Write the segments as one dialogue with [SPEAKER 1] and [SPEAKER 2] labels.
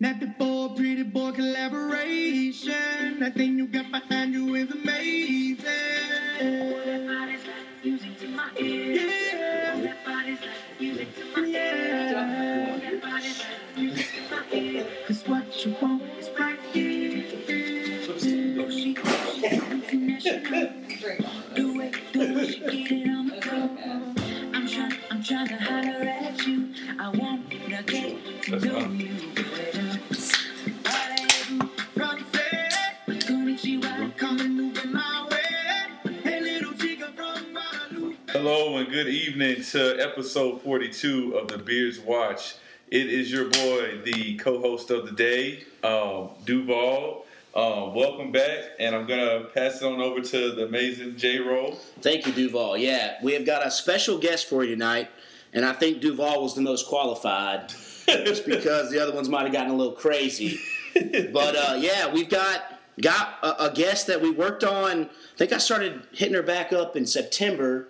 [SPEAKER 1] The boy, pretty boy collaboration. That thing you got behind you is amazing.
[SPEAKER 2] Episode 42 of the Beers Watch. It is your boy, the co-host of the day, um, Duvall. Um, welcome back, and I'm gonna pass it on over to the amazing J. Roll.
[SPEAKER 3] Thank you, Duvall. Yeah, we have got a special guest for you tonight, and I think Duvall was the most qualified, just because the other ones might have gotten a little crazy. But uh, yeah, we've got got a, a guest that we worked on. I think I started hitting her back up in September,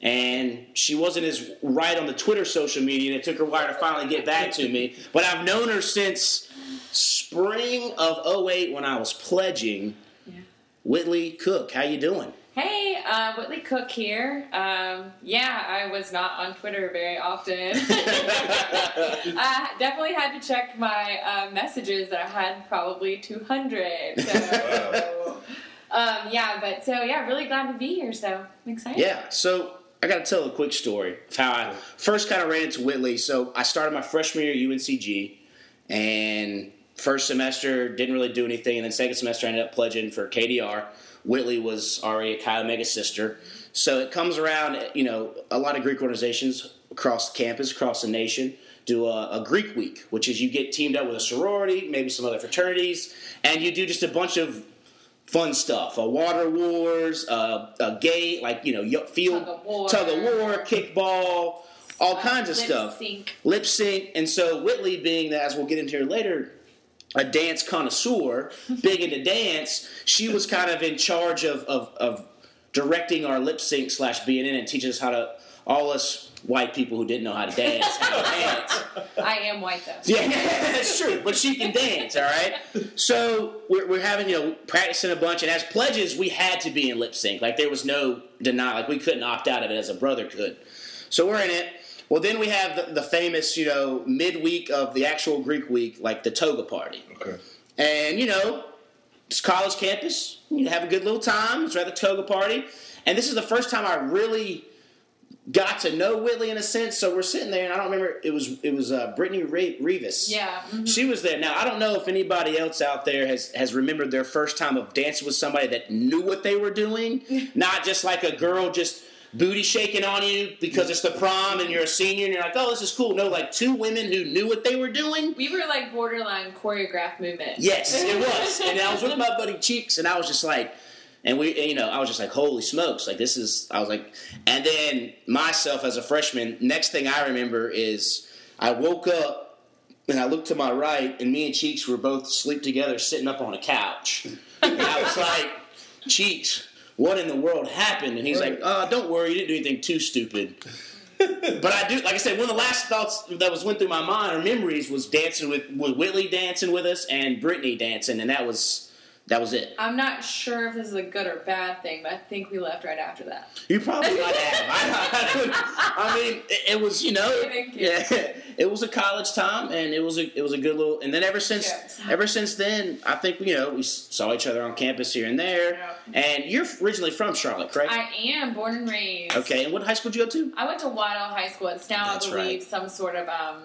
[SPEAKER 3] and she wasn't as right on the Twitter social media, and it took her a while to finally get back to me. But I've known her since spring of 08 when I was pledging.
[SPEAKER 4] Yeah.
[SPEAKER 3] Whitleigh Cook, how you doing?
[SPEAKER 4] Hey, uh, Whitleigh Cook here. Um, yeah, I was not on Twitter very often. I definitely had to check my uh, messages. That I had probably 200. So, um, yeah, but so yeah, really glad to be here. So I'm excited.
[SPEAKER 3] Yeah, so I got to tell a quick story of how I first kind of ran into Whitleigh. So I started my freshman year at UNCG, and first semester didn't really do anything, and then second semester I ended up pledging for KDR. Whitleigh was already a Chi Omega sister, so it comes around. You know, a lot of Greek organizations across campus, across the nation. Do a, a Greek week, which is you get teamed up with a sorority, maybe some other fraternities, and you do just a bunch of fun stuff. A water wars, uh, a gate, like you know, field
[SPEAKER 4] Tug of war.
[SPEAKER 3] tug of war, kickball, all
[SPEAKER 4] Uh,
[SPEAKER 3] kinds of
[SPEAKER 4] lip
[SPEAKER 3] stuff.
[SPEAKER 4] sync.
[SPEAKER 3] Lip sync, and so Whitleigh, being that as we'll get into here later, a dance connoisseur, big into dance, she was kind of in charge of of, of directing our lip sync slash being in and teaching us how to all us white people who didn't know how to dance how to dance.
[SPEAKER 4] I am white though.
[SPEAKER 3] Yeah, that's true. But she can dance, all right. So we're, we're having you know practicing a bunch, and as pledges, we had to be in lip sync. Like there was no deny. Like we couldn't opt out of it as a brother could. So we're in it. Well, then we have the, the famous, you know, midweek of the actual Greek week, like the toga party,
[SPEAKER 2] Okay.
[SPEAKER 3] and you know, it's college campus. You have a good little time. It's at the toga party, and this is the first time I really got to know Whitleigh in a sense. So we're sitting there, and I don't remember it was it was uh, Brittany Re- Revis.
[SPEAKER 4] Yeah. mhm.
[SPEAKER 3] She was there. Now I don't know if anybody else out there has has remembered their first time of dancing with somebody that knew what they were doing, not just like a girl just booty shaking on you because it's the prom and you're a senior and you're like, oh, this is cool. No, like two women who knew what they were doing.
[SPEAKER 4] We were like borderline choreographed movement.
[SPEAKER 3] Yes, it was. And I was with my buddy Cheeks, and I was just like, and we, you know, I was just like, holy smokes, like this is. I was like, and then myself as a freshman. Next thing I remember is I woke up and I looked to my right, and me and Cheeks were both asleep together, sitting up on a couch. And I was like, Cheeks. What in the world happened? And he's like, uh, "Don't worry, you didn't do anything too stupid." but I do, like I said, one of the last thoughts that was went through my mind or memories was dancing with with Whitleigh dancing with us and Brittany dancing, and that was that was it.
[SPEAKER 4] I'm not sure if this is a good or bad thing, but I think we left right after that.
[SPEAKER 3] You probably might have. I, mean, it, was you know, yeah, it was a college time, and it was a it was a good little. And then ever since ever since then, I think you know we saw each other on campus here and there.
[SPEAKER 4] Yeah.
[SPEAKER 3] And you're originally from Charlotte, correct?
[SPEAKER 4] I am born and raised.
[SPEAKER 3] okay. And what high school did you go to?
[SPEAKER 4] I went to Waddell High School. It's now,
[SPEAKER 3] That's
[SPEAKER 4] I believe,
[SPEAKER 3] right.
[SPEAKER 4] some sort of um,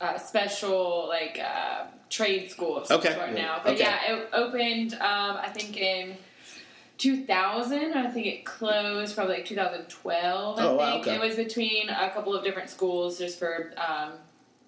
[SPEAKER 4] uh, special like uh, trade school of some
[SPEAKER 3] Okay.
[SPEAKER 4] sort now. But
[SPEAKER 3] Okay.
[SPEAKER 4] yeah, it opened um, I think in 2000. I think it closed probably like 2012. I
[SPEAKER 3] Oh, wow,
[SPEAKER 4] think
[SPEAKER 3] okay.
[SPEAKER 4] it was between a couple of different schools just for um,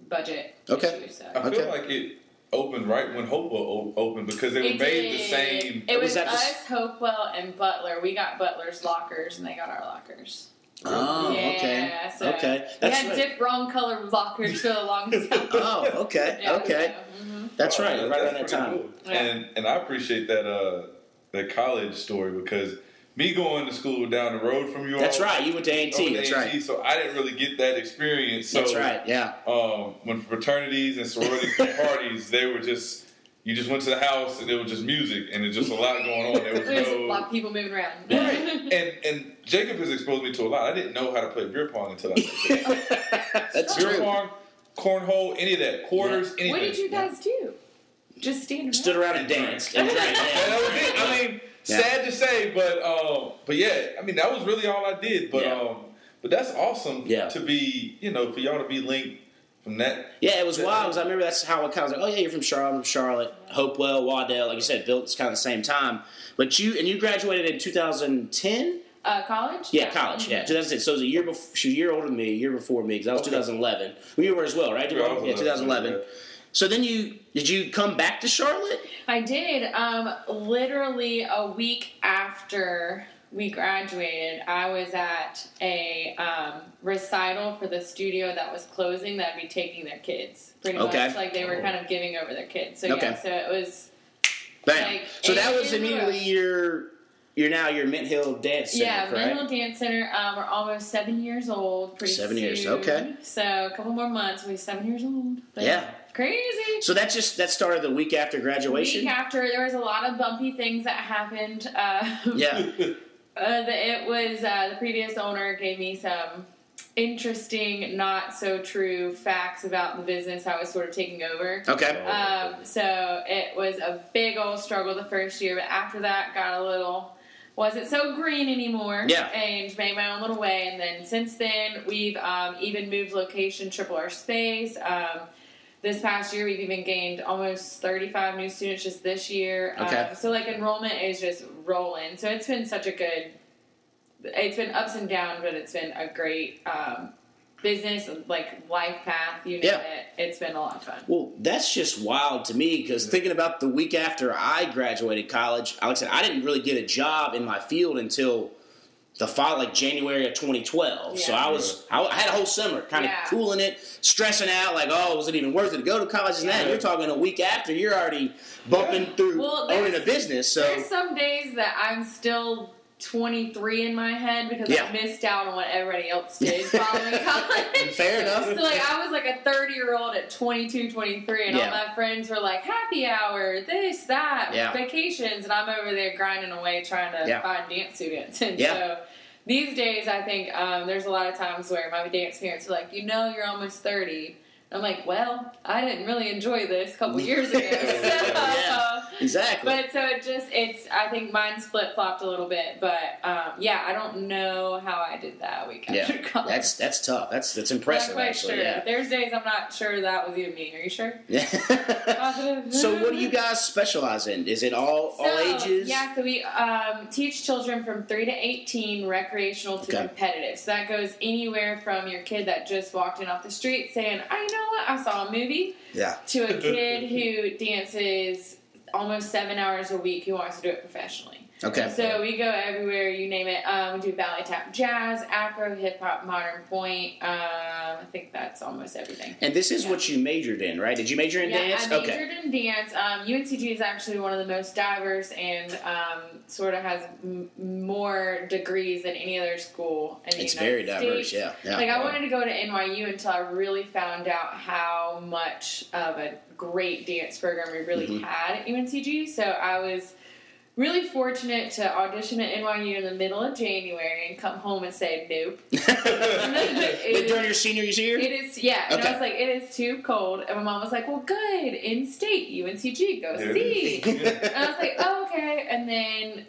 [SPEAKER 4] budget
[SPEAKER 3] Okay.
[SPEAKER 4] issues. So.
[SPEAKER 2] I feel like it opened right when Hopewell o- opened because they were
[SPEAKER 4] It
[SPEAKER 2] made the same.
[SPEAKER 4] It
[SPEAKER 3] Was
[SPEAKER 4] was,
[SPEAKER 3] that the s-
[SPEAKER 4] us, Hopewell, and Butler. We got Butler's lockers, and they got our lockers.
[SPEAKER 3] Oh,
[SPEAKER 4] yeah,
[SPEAKER 3] okay.
[SPEAKER 4] So
[SPEAKER 3] Okay.
[SPEAKER 4] We had
[SPEAKER 3] right.
[SPEAKER 4] diff- wrong color lockers for the longest time.
[SPEAKER 3] Oh, okay,
[SPEAKER 4] Yeah,
[SPEAKER 3] okay.
[SPEAKER 4] yeah, mhm.
[SPEAKER 3] That's right. Right around that time.
[SPEAKER 2] cool.
[SPEAKER 4] Yeah.
[SPEAKER 2] And and I appreciate that uh that college story because me going to school down the road from you.
[SPEAKER 3] That's
[SPEAKER 2] all,
[SPEAKER 3] right. You went to
[SPEAKER 2] I
[SPEAKER 3] A&T.
[SPEAKER 2] went to
[SPEAKER 3] That's
[SPEAKER 2] A&T,
[SPEAKER 3] right.
[SPEAKER 2] So I didn't really get that experience. So,
[SPEAKER 3] That's right. Yeah.
[SPEAKER 2] Um, when fraternities and sororities and parties, they were just you just went to the house and it was just music and there's just a lot going on. There was
[SPEAKER 4] There's
[SPEAKER 2] no
[SPEAKER 4] a lot of people moving around.
[SPEAKER 2] Right. and and Jacob has exposed me to a lot. I didn't know how to play beer pong until I
[SPEAKER 3] That's
[SPEAKER 2] beer
[SPEAKER 3] true.
[SPEAKER 2] pong, cornhole, any of that, quarters, anything.
[SPEAKER 4] what did you guys do? Just stand around?
[SPEAKER 3] Stood around and danced. And drank.
[SPEAKER 2] And that was it. I mean,
[SPEAKER 3] Yeah.
[SPEAKER 2] sad to say, but um, but yeah, I mean that was really all I did. But
[SPEAKER 3] Yeah.
[SPEAKER 2] um, but that's awesome.
[SPEAKER 3] Yeah.
[SPEAKER 2] To be, you know, for y'all to be linked from that.
[SPEAKER 3] Yeah, it was wild because I remember that's how it kind of was like, oh yeah, you're from Charlotte, I'm from Charlotte, Hopewell, Waddell, like you said, built it's kind of the same time. But you and you graduated in 2010.
[SPEAKER 4] Uh, college?
[SPEAKER 3] Yeah, college. Yeah, 2010. So it was a year before. She was a year older than me, a year before me because that was
[SPEAKER 2] Okay.
[SPEAKER 3] 2011. Well, you were as well, right?
[SPEAKER 2] Yeah, I was
[SPEAKER 3] yeah, 2011. So then you did you come back to Charlotte?
[SPEAKER 4] I did. Um, literally a week after we graduated, I was at a um, recital for the studio that was closing that'd be taking their kids. Pretty
[SPEAKER 3] Okay.
[SPEAKER 4] much. Like they were kind of giving over their kids. So
[SPEAKER 3] Okay.
[SPEAKER 4] yeah, so it was
[SPEAKER 3] Bam.
[SPEAKER 4] Like,
[SPEAKER 3] so that was immediately your. You're now your Mint Hill Dance Center,
[SPEAKER 4] yeah,
[SPEAKER 3] correct?
[SPEAKER 4] Mint Hill Dance Center. Um, we're almost seven years old. Pretty
[SPEAKER 3] Seven years, okay.
[SPEAKER 4] So a couple more months, we'll be seven years old. But
[SPEAKER 3] Yeah.
[SPEAKER 4] Crazy.
[SPEAKER 3] So that just that started the week after graduation.
[SPEAKER 4] Week after, there was a lot of bumpy things that happened. Uh,
[SPEAKER 3] yeah.
[SPEAKER 4] Uh, the, it was uh, the previous owner gave me some interesting, not so true facts about the business I was sort of taking over.
[SPEAKER 3] Okay.
[SPEAKER 4] Um, so it was a big old struggle the first year, but after that, got a little wasn't so green anymore.
[SPEAKER 3] Yeah.
[SPEAKER 4] and made my own little way. And then since then, we've um, even moved location, triple our space. Um, this past year, we've even gained almost 35 new students just this year.
[SPEAKER 3] Okay.
[SPEAKER 4] Um, so like enrollment is just rolling. So it's been such a good. It's been ups and downs, but it's been a great um, business, like life path. You know
[SPEAKER 3] Yeah.
[SPEAKER 4] it. It's been a lot of fun.
[SPEAKER 3] Well, that's just wild to me because thinking about the week after I graduated college, like I said, I didn't really get a job in my field until the fall, like January of 2012. So I was, I, I had a whole summer kind of
[SPEAKER 4] Yeah.
[SPEAKER 3] cooling it, stressing out, like, oh, was it even worth it to go to college? And that you're talking a week after, you're already bumping through
[SPEAKER 4] Well,
[SPEAKER 3] owning a business. So
[SPEAKER 4] There's some days that I'm still 23 in my head because
[SPEAKER 3] Yeah.
[SPEAKER 4] I missed out on what everybody else did following college.
[SPEAKER 3] fair enough.
[SPEAKER 4] So like I was like a 30 year old at 22, 23, and
[SPEAKER 3] Yeah.
[SPEAKER 4] all my friends were like happy hour, this, that,
[SPEAKER 3] Yeah.
[SPEAKER 4] vacations, and I'm over there grinding away trying to find dance students. And so these days, I think um, there's a lot of times where my dance parents are like, you know, you're almost 30. I'm like, well, I didn't really enjoy this a couple years ago. So,
[SPEAKER 3] Yeah. Exactly.
[SPEAKER 4] but so it just it's I think mine flip flopped a little bit, but um, yeah, I don't know how I did that a week
[SPEAKER 3] yeah,
[SPEAKER 4] after college.
[SPEAKER 3] that's that's tough. That's that's
[SPEAKER 4] I'm
[SPEAKER 3] impressive,
[SPEAKER 4] quite
[SPEAKER 3] actually.
[SPEAKER 4] sure.
[SPEAKER 3] Yeah.
[SPEAKER 4] There's days I'm not sure that was even me. Are you sure? Positive.
[SPEAKER 3] so, what do you guys specialize in? Is it all all ages?
[SPEAKER 4] Yeah, so we um, teach children from 3 to 18 recreational to
[SPEAKER 3] Okay.
[SPEAKER 4] competitive. So that goes anywhere from your kid that just walked in off the street saying, I know what, I saw a movie,
[SPEAKER 3] Yeah.
[SPEAKER 4] to a kid who dances almost seven hours a week He wants to do it professionally.
[SPEAKER 3] Okay.
[SPEAKER 4] So we go everywhere, you name it. Um, we do ballet tap, jazz, Afro, hip hop, modern pointe. Um, I think that's almost everything.
[SPEAKER 3] And this is
[SPEAKER 4] Yeah.
[SPEAKER 3] what you majored in, right? Did you major in
[SPEAKER 4] yeah,
[SPEAKER 3] dance?
[SPEAKER 4] I
[SPEAKER 3] okay.
[SPEAKER 4] majored in dance. Um, UNCG is actually one of the most diverse and um, sort of has m- more degrees than any other school in the
[SPEAKER 3] It's
[SPEAKER 4] United
[SPEAKER 3] very diverse,
[SPEAKER 4] States.
[SPEAKER 3] yeah. yeah.
[SPEAKER 4] Like I wanted to go to NYU until I really found out how much of a great dance program we really
[SPEAKER 3] Mhm.
[SPEAKER 4] had at UNCG. So I was really fortunate to audition at NYU in the middle of January and come home and say nope.
[SPEAKER 3] But during your senior year?
[SPEAKER 4] It is, yeah. And I was like, it is too cold. And my mom was like, well, good. In state, UNCG, go
[SPEAKER 2] Yeah.
[SPEAKER 4] see. and I was like, oh, okay. And then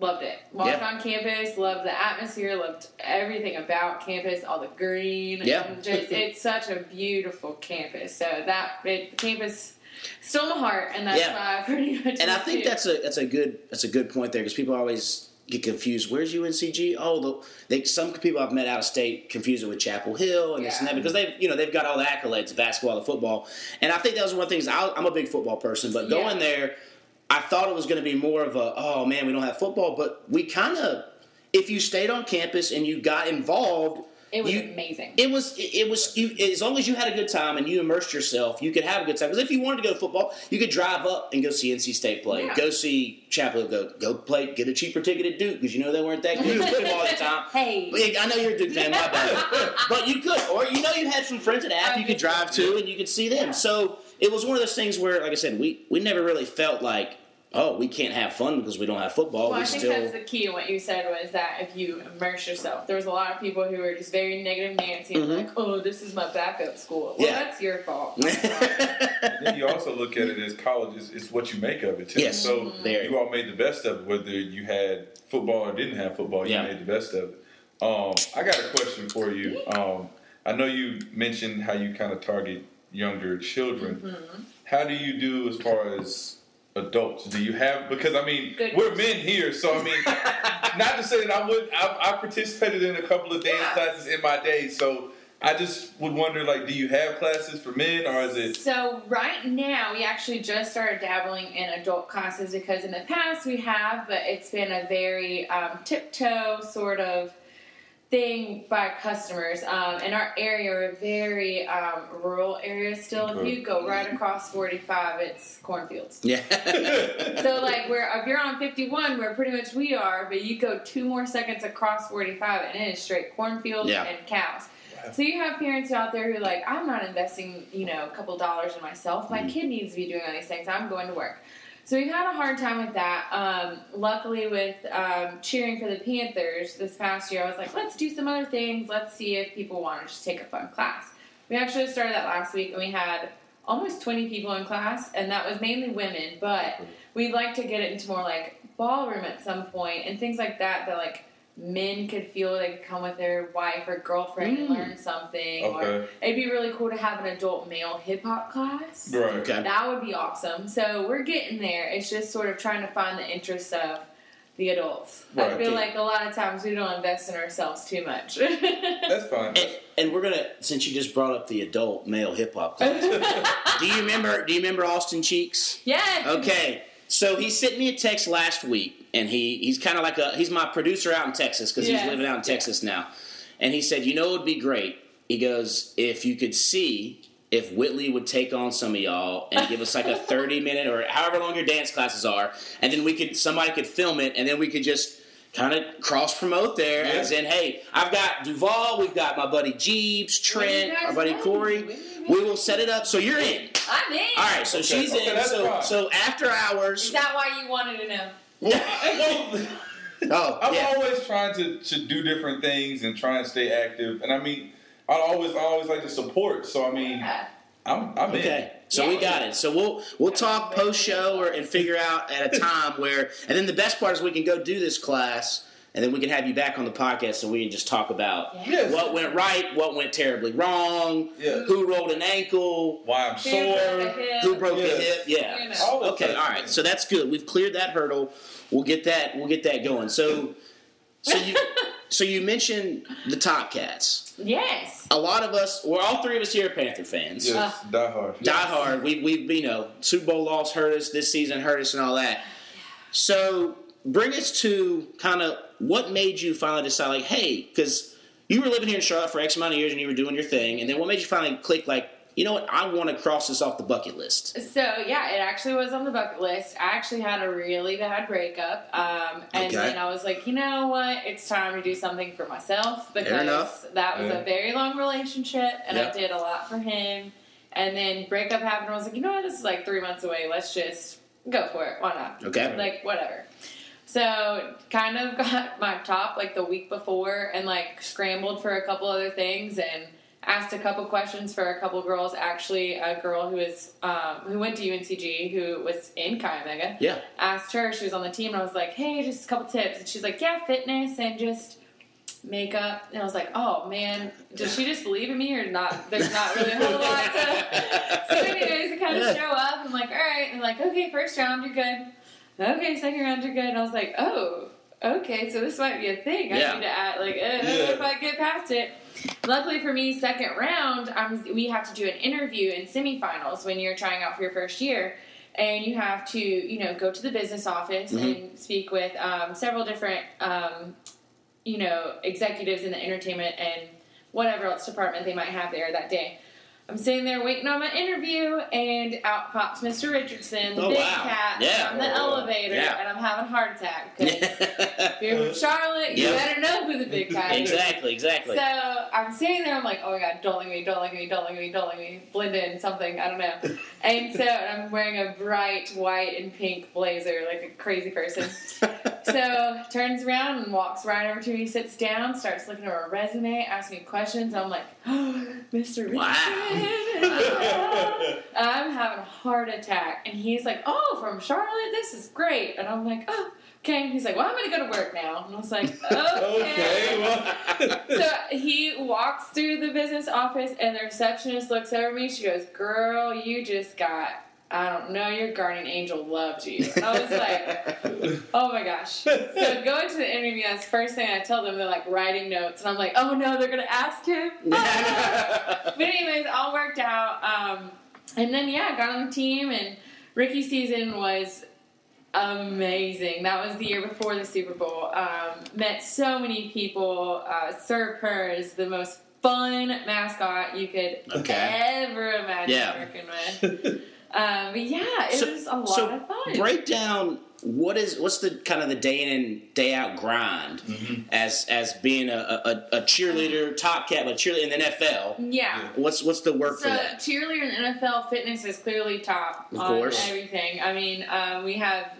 [SPEAKER 4] loved it. Walked
[SPEAKER 3] Yeah.
[SPEAKER 4] on campus, loved the atmosphere, loved everything about campus, all the green.
[SPEAKER 3] Yeah.
[SPEAKER 4] It's such a beautiful campus. So that, it, campus stole my heart. And that's
[SPEAKER 3] Yeah.
[SPEAKER 4] why I pretty much.
[SPEAKER 3] and I think
[SPEAKER 4] to.
[SPEAKER 3] that's a that's a good that's a good point there because people always get confused. Where's UNCG? Oh, the, they, some people I've met out of state confuse it with Chapel Hill and this and that because they you know they've got all the accolades, basketball, the football, and I think that was one of the things. I, I'm a big football person, but going
[SPEAKER 4] Yeah.
[SPEAKER 3] there, I thought it was going to be more of a oh man, we don't have football, but we kind of if you stayed on campus and you got involved.
[SPEAKER 4] It was
[SPEAKER 3] you,
[SPEAKER 4] amazing.
[SPEAKER 3] It was it, it was you, as long as you had a good time and you immersed yourself, you could have a good time. Because if you wanted to go to football, you could drive up and go see NC State play,
[SPEAKER 4] Yeah.
[SPEAKER 3] go see Chapel, go go play, get a cheaper ticket at Duke because you know they weren't that good at football at the time.
[SPEAKER 4] hey,
[SPEAKER 3] I know you're a Duke fan, my bad. but you could, or you know, you had some friends at App you could drive to, and you could see them.
[SPEAKER 4] Yeah.
[SPEAKER 3] So it was one of those things where, like I said, we we never really felt like, oh, we can't have fun because we don't have football.
[SPEAKER 4] Well,
[SPEAKER 3] we
[SPEAKER 4] I think
[SPEAKER 3] still,
[SPEAKER 4] that's the key. What you said was that if you immerse yourself, there was a lot of people who were just very negative Nancy and
[SPEAKER 3] Mhm.
[SPEAKER 4] like, "Oh, this is my backup school." Well,
[SPEAKER 3] Yeah.
[SPEAKER 4] that's your fault.
[SPEAKER 2] then you also look at it as college is it's what you make of it too.
[SPEAKER 3] Yes.
[SPEAKER 2] So
[SPEAKER 3] There.
[SPEAKER 2] you all made the best of it, whether you had football or didn't have football. You
[SPEAKER 3] Yeah.
[SPEAKER 2] made the best of it. Um, I got a question for you. Um, I know you mentioned how you kind of target younger children.
[SPEAKER 4] Mm-hmm.
[SPEAKER 2] How do you do as far as adults? Do you have because I mean
[SPEAKER 4] Good
[SPEAKER 2] we're men here, so I mean not to say that I would I, I participated in a couple of dance
[SPEAKER 4] Yeah.
[SPEAKER 2] classes in my day, so I just would wonder like, do you have classes for men or is it?
[SPEAKER 4] So right now, we actually just started dabbling in adult classes because in the past we have, but it's been a very um, tiptoe sort of thing by customers. Um, in our area, we're a very um, rural area still. If you go right across 45, it's cornfields.
[SPEAKER 3] yeah.
[SPEAKER 4] So like where if you're on 51, where pretty much we are, but you go two more seconds across 45, and it is straight cornfields
[SPEAKER 3] Yeah.
[SPEAKER 4] and cows. So you have parents out there who are like, I'm not investing, you know, a couple dollars in myself. My kid needs to be doing all these things. I'm going to work. So we've had a hard time with that. Um, luckily, with um, cheering for the Panthers this past year, I was like, let's do some other things. Let's see if people want to just take a fun class. We actually started that last week, and we had almost 20 people in class, and that was mainly women. But we'd like to get it into more like ballroom at some point and things like that. That like men could feel they could come with their wife or girlfriend and
[SPEAKER 3] Mm.
[SPEAKER 4] learn something. Or
[SPEAKER 2] Okay.
[SPEAKER 4] it'd be really cool to have an adult male hip hop class.
[SPEAKER 2] Right.
[SPEAKER 3] Okay.
[SPEAKER 4] That would be awesome. So we're getting there. It's just sort of trying to find the interest of the adults. Right. I
[SPEAKER 2] Right.
[SPEAKER 4] feel like a lot of times we don't invest in ourselves too much.
[SPEAKER 2] That's fine.
[SPEAKER 3] And, and we're gonna, since you just brought up the adult male hip hop class, do you remember? Do you remember Austin Cheeks?
[SPEAKER 4] Yes.
[SPEAKER 3] Okay, so he sent me a text last week, and he he's kind of like a he's my producer out in Texas because
[SPEAKER 4] Yes.
[SPEAKER 3] he's living out in Texas now, and he said, you know, it would be great. He goes, if you could see if Whitleigh would take on some of y'all and give us like a thirty minute or however long your dance classes are, and then we could somebody could film it, and then we could just kind of cross promote there
[SPEAKER 2] Yeah.
[SPEAKER 3] as in, hey, I've got Duvall, we've got my buddy Jeeves, Trent,
[SPEAKER 4] guys
[SPEAKER 3] our buddy
[SPEAKER 4] ready?
[SPEAKER 3] Corey. We will set it up so you're in.
[SPEAKER 4] I'm in.
[SPEAKER 3] All right, so
[SPEAKER 2] Okay,
[SPEAKER 3] she's
[SPEAKER 2] okay,
[SPEAKER 3] in. So,
[SPEAKER 2] fine.
[SPEAKER 3] so after hours.
[SPEAKER 4] Is that why you wanted to know?
[SPEAKER 3] Oh,
[SPEAKER 2] I'm
[SPEAKER 3] yeah.
[SPEAKER 2] always trying to, to do different things and try and stay active. And I mean, I always I always like to support. So I mean, I'm I'm
[SPEAKER 3] Okay, so we
[SPEAKER 4] Yeah.
[SPEAKER 3] got it. So we'll we'll talk post show and figure out at a time where, and then the best part is we can go do this class, and then we can have you back on the podcast so we can just talk about
[SPEAKER 2] Yes.
[SPEAKER 3] what went right, what went terribly wrong,
[SPEAKER 2] in. Yeah.
[SPEAKER 3] who rolled an ankle,
[SPEAKER 2] Why I'm
[SPEAKER 4] Who broke a
[SPEAKER 2] sore.
[SPEAKER 3] who broke
[SPEAKER 2] Yeah.
[SPEAKER 3] a hip. Yeah.
[SPEAKER 4] You know.
[SPEAKER 3] Okay.
[SPEAKER 2] types
[SPEAKER 3] All
[SPEAKER 2] of
[SPEAKER 3] right.
[SPEAKER 2] things.
[SPEAKER 3] So that's good. We've cleared that hurdle. We'll get that. We'll get that going. So, so you, so you mentioned the TopCats.
[SPEAKER 4] Yes.
[SPEAKER 3] A lot of us, well, all three of us here are Panther fans.
[SPEAKER 2] Yes, uh. die hard.
[SPEAKER 3] Die hard. We we you know Super Bowl loss hurt us this season, hurt us and all that. So bring us to kind of what made you finally decide, like, hey, because you were living here in Charlotte for X amount of years and you were doing your thing, and then what made you finally click, like, you know what, I want to cross this off the bucket list.
[SPEAKER 4] So yeah, it actually was on the bucket list. I actually had a really bad breakup, um, and
[SPEAKER 3] Okay.
[SPEAKER 4] then I was like, you know what? It's time to do something for myself because that was
[SPEAKER 2] Yeah.
[SPEAKER 4] a very long relationship, and
[SPEAKER 3] Yeah.
[SPEAKER 4] I did a lot for him. And then breakup happened. I was like, you know what? This is like three months away. Let's just go for it. Why not?
[SPEAKER 3] Okay.
[SPEAKER 4] Like whatever. So kind of got my top like the week before, and like scrambled for a couple other things and asked a couple questions for a couple girls. Actually, a girl who is um, who went to UNCG who was in Chi Omega
[SPEAKER 3] Yeah.
[SPEAKER 4] asked her. She was on the team, and I was like, "Hey, just a couple tips." And she's like, "Yeah, fitness and just makeup." And I was like, "Oh man, does she just believe in me or not?" There's not really a whole lot to. So, anyways, I kind of
[SPEAKER 3] Yeah.
[SPEAKER 4] show up. I'm like, "All right," and like, "Okay, first round, you're good." Okay, second round, you're good. And I was like, "Oh." Okay, so this might be a thing. I
[SPEAKER 3] Yeah.
[SPEAKER 4] need to add like uh,
[SPEAKER 2] Yeah.
[SPEAKER 4] if I get past it. Luckily for me, second round, um, we have to do an interview in semifinals when you're trying out for your first year, and you have to, you know, go to the business office
[SPEAKER 3] Mhm.
[SPEAKER 4] and speak with um, several different, um, you know, executives in the entertainment and whatever else department they might have there that day. I'm sitting there waiting on my interview, and out pops Mr. Richardson, the
[SPEAKER 3] Oh,
[SPEAKER 4] big
[SPEAKER 3] wow.
[SPEAKER 4] cat,
[SPEAKER 3] Yeah.
[SPEAKER 4] from the
[SPEAKER 2] Oh,
[SPEAKER 4] elevator,
[SPEAKER 3] Yeah.
[SPEAKER 4] and I'm having a heart attack. 'cause if you're from Charlotte, you better know who the big cat is.
[SPEAKER 3] exactly, exactly.
[SPEAKER 4] So I'm sitting there, I'm like, oh my god, don't at me, don't at me, don't at me, don't at me, blend in, something, I don't know. And so I'm wearing a bright white and pink blazer like a crazy person. So turns around and walks right over to me, sits down, starts looking at her resume, asks me questions. I'm like, oh, Mr.
[SPEAKER 3] Wow.
[SPEAKER 4] Richardson. I'm having a heart attack. And he's like, oh, from Charlotte? This is great. And I'm like, oh, okay. And he's like, well, I'm going to go to work now. And I was like,
[SPEAKER 2] Okay, well,
[SPEAKER 4] so he walks through the business office, and the receptionist looks over me. She goes, "Girl, you just got." I don't know, your guardian angel loved you. I was like, oh my gosh. So going to the interview, that's the first thing I tell them. They're like writing notes. And I'm like, oh no, they're going to ask him. but anyways, all worked out. Um, and then, yeah, I got on the team. And rookie season was amazing. That was the year before the Super Bowl. Um, met so many people. Uh, Sir Purr is the most fun mascot you could
[SPEAKER 3] Okay.
[SPEAKER 4] ever imagine
[SPEAKER 3] Yeah.
[SPEAKER 4] working with. Um, yeah, it
[SPEAKER 3] So-
[SPEAKER 4] was a lot
[SPEAKER 3] so
[SPEAKER 4] of fun.
[SPEAKER 3] break down what is what's the kind of the day in and day out grind
[SPEAKER 2] Mm-hmm.
[SPEAKER 3] as as being a, a, a cheerleader, top cat, but cheerleader in the NFL.
[SPEAKER 4] yeah.
[SPEAKER 3] What's what's the work
[SPEAKER 4] So
[SPEAKER 3] for that?
[SPEAKER 4] cheerleader in the NFL fitness is clearly top
[SPEAKER 3] Of
[SPEAKER 4] on
[SPEAKER 3] course.
[SPEAKER 4] everything. I mean, um, we have,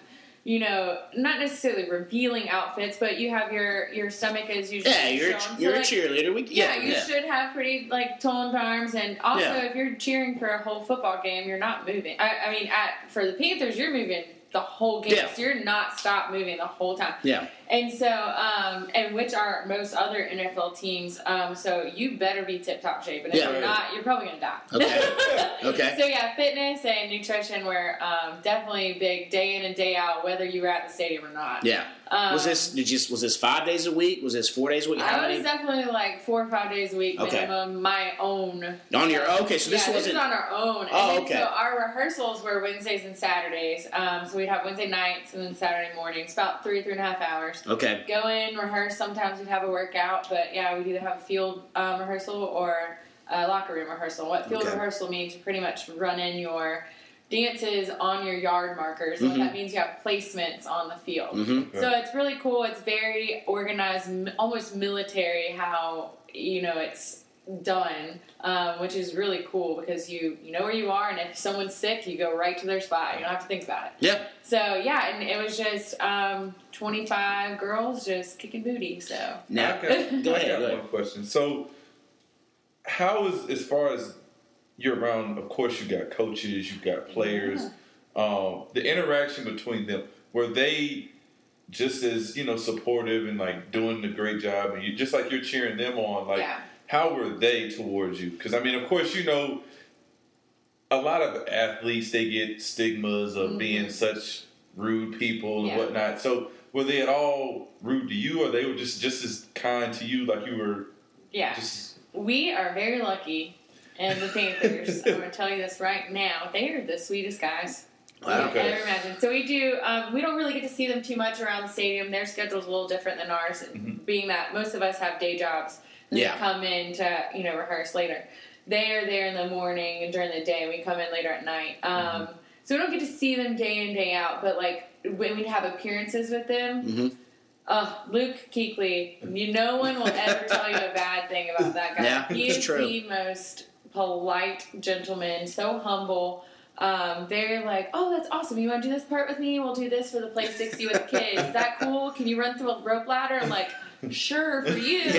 [SPEAKER 4] you know, not necessarily revealing outfits, but you have your your stomach is usually
[SPEAKER 3] Yeah, you're a. You're a
[SPEAKER 4] like,
[SPEAKER 3] cheerleader. We,
[SPEAKER 4] Yeah,
[SPEAKER 3] yeah,
[SPEAKER 4] you should have pretty like toned arms, and also
[SPEAKER 3] Yeah.
[SPEAKER 4] if you're cheering for a whole football game, you're not moving. I, I mean, at for the Panthers, you're moving the whole game,
[SPEAKER 3] Yeah.
[SPEAKER 4] so you're not stop moving the whole time.
[SPEAKER 3] Yeah.
[SPEAKER 4] And so, um, and which are most other NFL teams. Um, so you better be tip top shape, and if
[SPEAKER 3] Yeah.
[SPEAKER 4] you're not, you're probably gonna die.
[SPEAKER 3] Okay. Okay.
[SPEAKER 4] So yeah, fitness and nutrition were um, definitely big day in and day out, whether you were at the stadium or not.
[SPEAKER 3] Yeah.
[SPEAKER 4] Um,
[SPEAKER 3] Was this did you was this five days a week? Was this four days a week? How
[SPEAKER 4] I was definitely like four or five days a week
[SPEAKER 3] Okay.
[SPEAKER 4] minimum. My own
[SPEAKER 3] On your okay, so this
[SPEAKER 4] yeah,
[SPEAKER 3] wasn't
[SPEAKER 4] this is on our own. And
[SPEAKER 3] Oh, okay.
[SPEAKER 4] So our rehearsals were Wednesdays and Saturdays. Um, so we'd have Wednesday nights and then Saturday mornings, about three three and a half hours.
[SPEAKER 3] Okay.
[SPEAKER 4] Go in, rehearse. Sometimes we'd have a workout, but yeah, we'd either have a field um, rehearsal or a locker room rehearsal. What field
[SPEAKER 3] Okay.
[SPEAKER 4] rehearsal means you pretty much run in your dances on your yard markers. And
[SPEAKER 3] Mhm.
[SPEAKER 4] what that means you have placements on the field.
[SPEAKER 3] Mm-hmm.
[SPEAKER 4] So it's really cool. It's very organized, almost military how you know it's done, um, which is really cool because you you know where you are, and if someone's sick, you go right to their spot. You don't have to think about it.
[SPEAKER 3] Yeah.
[SPEAKER 4] So yeah, and it was just um, 25 girls just kicking booty. So
[SPEAKER 3] Now
[SPEAKER 2] I got,
[SPEAKER 3] Go
[SPEAKER 2] I got
[SPEAKER 3] go ahead.
[SPEAKER 2] one question. So, how is as far as you're around? Of course, you got coaches, you got players. Um, the interaction between them were they just as you know supportive and like doing the great job, and you just like you're cheering them on. Like,
[SPEAKER 4] yeah,
[SPEAKER 2] how were they towards you? Because I mean, of course, you know, a lot of athletes they get stigmas of
[SPEAKER 4] Mhm.
[SPEAKER 2] being such rude people and
[SPEAKER 4] Yeah.
[SPEAKER 2] whatnot. So were they at all rude to you, or they were just just as kind to you, like you were
[SPEAKER 4] yeah.
[SPEAKER 2] just?
[SPEAKER 4] We are very lucky. And the Panthers, I'm going to tell you this right now, they are the sweetest guys.
[SPEAKER 3] Wow.
[SPEAKER 4] you
[SPEAKER 2] Okay.
[SPEAKER 4] ever imagined. So we do. Um, we don't really get to see them too much around the stadium. Their schedule's a little different than ours,
[SPEAKER 2] Mhm.
[SPEAKER 4] being that most of us have day jobs. And
[SPEAKER 3] Yeah.
[SPEAKER 4] Come in to you know rehearse later. They are there in the morning and during the day. and We come in later at night. Um, So we don't get to see them day in day out. But like when we have appearances with them,
[SPEAKER 3] Mhm.
[SPEAKER 4] uh, Luke you, no one will ever tell you a bad thing about that guy.
[SPEAKER 3] Yeah,
[SPEAKER 4] he is
[SPEAKER 3] true.
[SPEAKER 4] the most polite gentleman, so humble. Um, they're like, oh, that's awesome. You want to do this part with me? We'll do this for the play 60 with the kids. Is that cool? Can you run through a rope ladder? I'm like, sure, for you.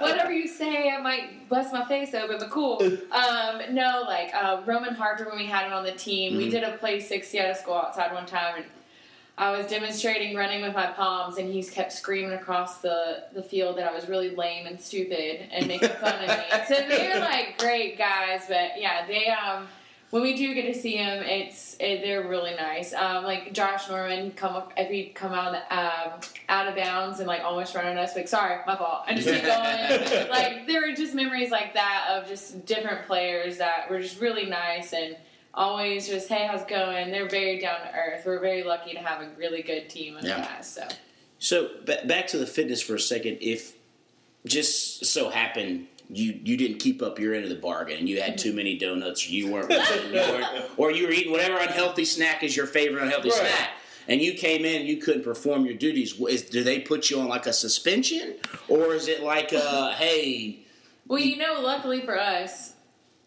[SPEAKER 4] Whatever you say, I might bust my face open, but cool. Um, no, like uh, Roman Harper, when we had him on the team, we
[SPEAKER 3] Mhm.
[SPEAKER 4] did a play 60 at a school outside one time, and I was demonstrating running with my palms, and he's kept screaming across the, the field that I was really lame and stupid and making fun of me. So they're like great guys, but yeah, they um when we do get to see them, it's it, they're really nice. Um, like Josh Norman, come up if he'd come out of um, out of bounds and like almost run on us, like sorry, my fault, and just keep going. like there were just memories like that of just different players that were just really nice and always just hey how's it going they're very down to earth we're very lucky to have a really good team of
[SPEAKER 3] Yeah.
[SPEAKER 4] guys so
[SPEAKER 3] So ba- back to the fitness for a second. If just so happened you you didn't keep up your end of the bargain. And you had too many donuts. You weren't, you weren't or you were eating whatever unhealthy snack is your favorite unhealthy
[SPEAKER 2] Right.
[SPEAKER 3] snack. And you came in, you couldn't perform your duties. Is, do they put you on like a suspension, or is it like a hey?
[SPEAKER 4] Well, you know, luckily for us,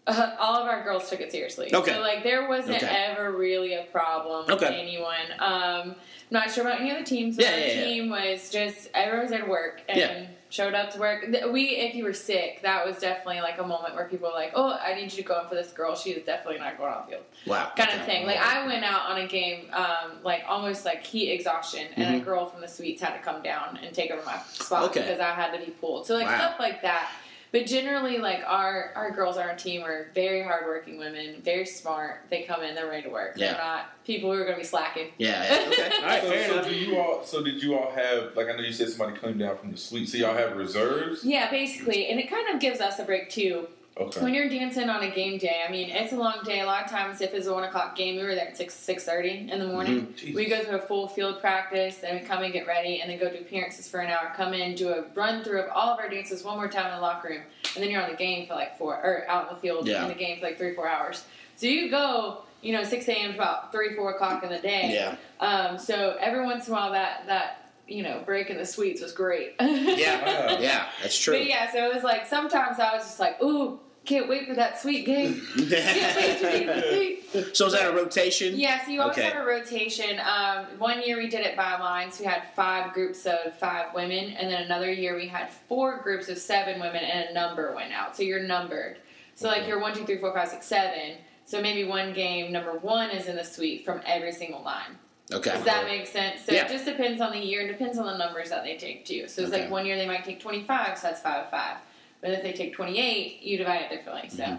[SPEAKER 4] uh, all of our girls took it seriously.
[SPEAKER 3] Okay.
[SPEAKER 4] So, like, there wasn't
[SPEAKER 3] Okay.
[SPEAKER 4] ever really a problem with anyone. Um, not sure about any other teams, but
[SPEAKER 3] Yeah,
[SPEAKER 4] our
[SPEAKER 3] yeah, yeah.
[SPEAKER 4] team was just everyone was at work and
[SPEAKER 3] Yeah.
[SPEAKER 4] Showed up to work. We, if you were sick, that was definitely like a moment where people were like, "Oh, I need you to go in for this girl. She is definitely not going on the field."
[SPEAKER 3] Wow,
[SPEAKER 4] kind of thing. Like I went out on a game, um, like almost like heat exhaustion, and a girl from the suites had to come down and take over my spot
[SPEAKER 3] Mm-hmm. Okay.
[SPEAKER 4] because I had to be pulled. So like
[SPEAKER 3] Wow.
[SPEAKER 4] stuff like that. But generally, like our our girls on our team are very hardworking women, very smart. They come in, they're ready to work.
[SPEAKER 3] Yeah.
[SPEAKER 4] They're not people who are going to be slacking.
[SPEAKER 3] Yeah, yeah, okay, all right,
[SPEAKER 2] so,
[SPEAKER 3] fair
[SPEAKER 2] so
[SPEAKER 3] enough.
[SPEAKER 2] do you all? So did you all have like I know you said somebody came down from the suite. So y'all have reserves?
[SPEAKER 4] Yeah, basically, and it kind of gives us a break too.
[SPEAKER 2] Okay.
[SPEAKER 4] When you're dancing on a game day, I mean, it's a long day. A lot of times, if it's a one o'clock game, we were there at six six thirty in the morning.
[SPEAKER 2] Mhm.
[SPEAKER 4] We go through a full field practice, then we come and get ready, and then go do appearances for an hour. Come in, do a run through of all of our dances one more time in the locker room, and then you're on the game for like four, or out in the field
[SPEAKER 3] Yeah.
[SPEAKER 4] in the game for like three four hours. So you go, you know, six a.m. to about three four o'clock in the day.
[SPEAKER 3] Yeah,
[SPEAKER 4] Um, so every once in a while, that that you know break in the suites was great.
[SPEAKER 3] yeah, yeah. That's true.
[SPEAKER 4] But yeah, so it was like sometimes I was just like, ooh, can't wait for that sweet game. Can't wait to be the suite.
[SPEAKER 3] so is that a rotation?
[SPEAKER 4] Yeah, so you always
[SPEAKER 3] Okay.
[SPEAKER 4] have a rotation. Um, one year we did it by lines. We had five groups of five women, and then another year we had four groups of seven women, and a number went out. So you're numbered. So like
[SPEAKER 2] Okay.
[SPEAKER 4] you're one, two, three, four, five, six, seven. So maybe one game number one is in the suite from every single line.
[SPEAKER 3] Okay.
[SPEAKER 4] Does that make sense? So
[SPEAKER 3] Yeah.
[SPEAKER 4] it just depends on the year and depends on the numbers that they take too. So it's
[SPEAKER 3] Okay.
[SPEAKER 4] like one year they might take 25, so that's five of five. But if they take 28, you divide it differently. So
[SPEAKER 3] Mm-hmm.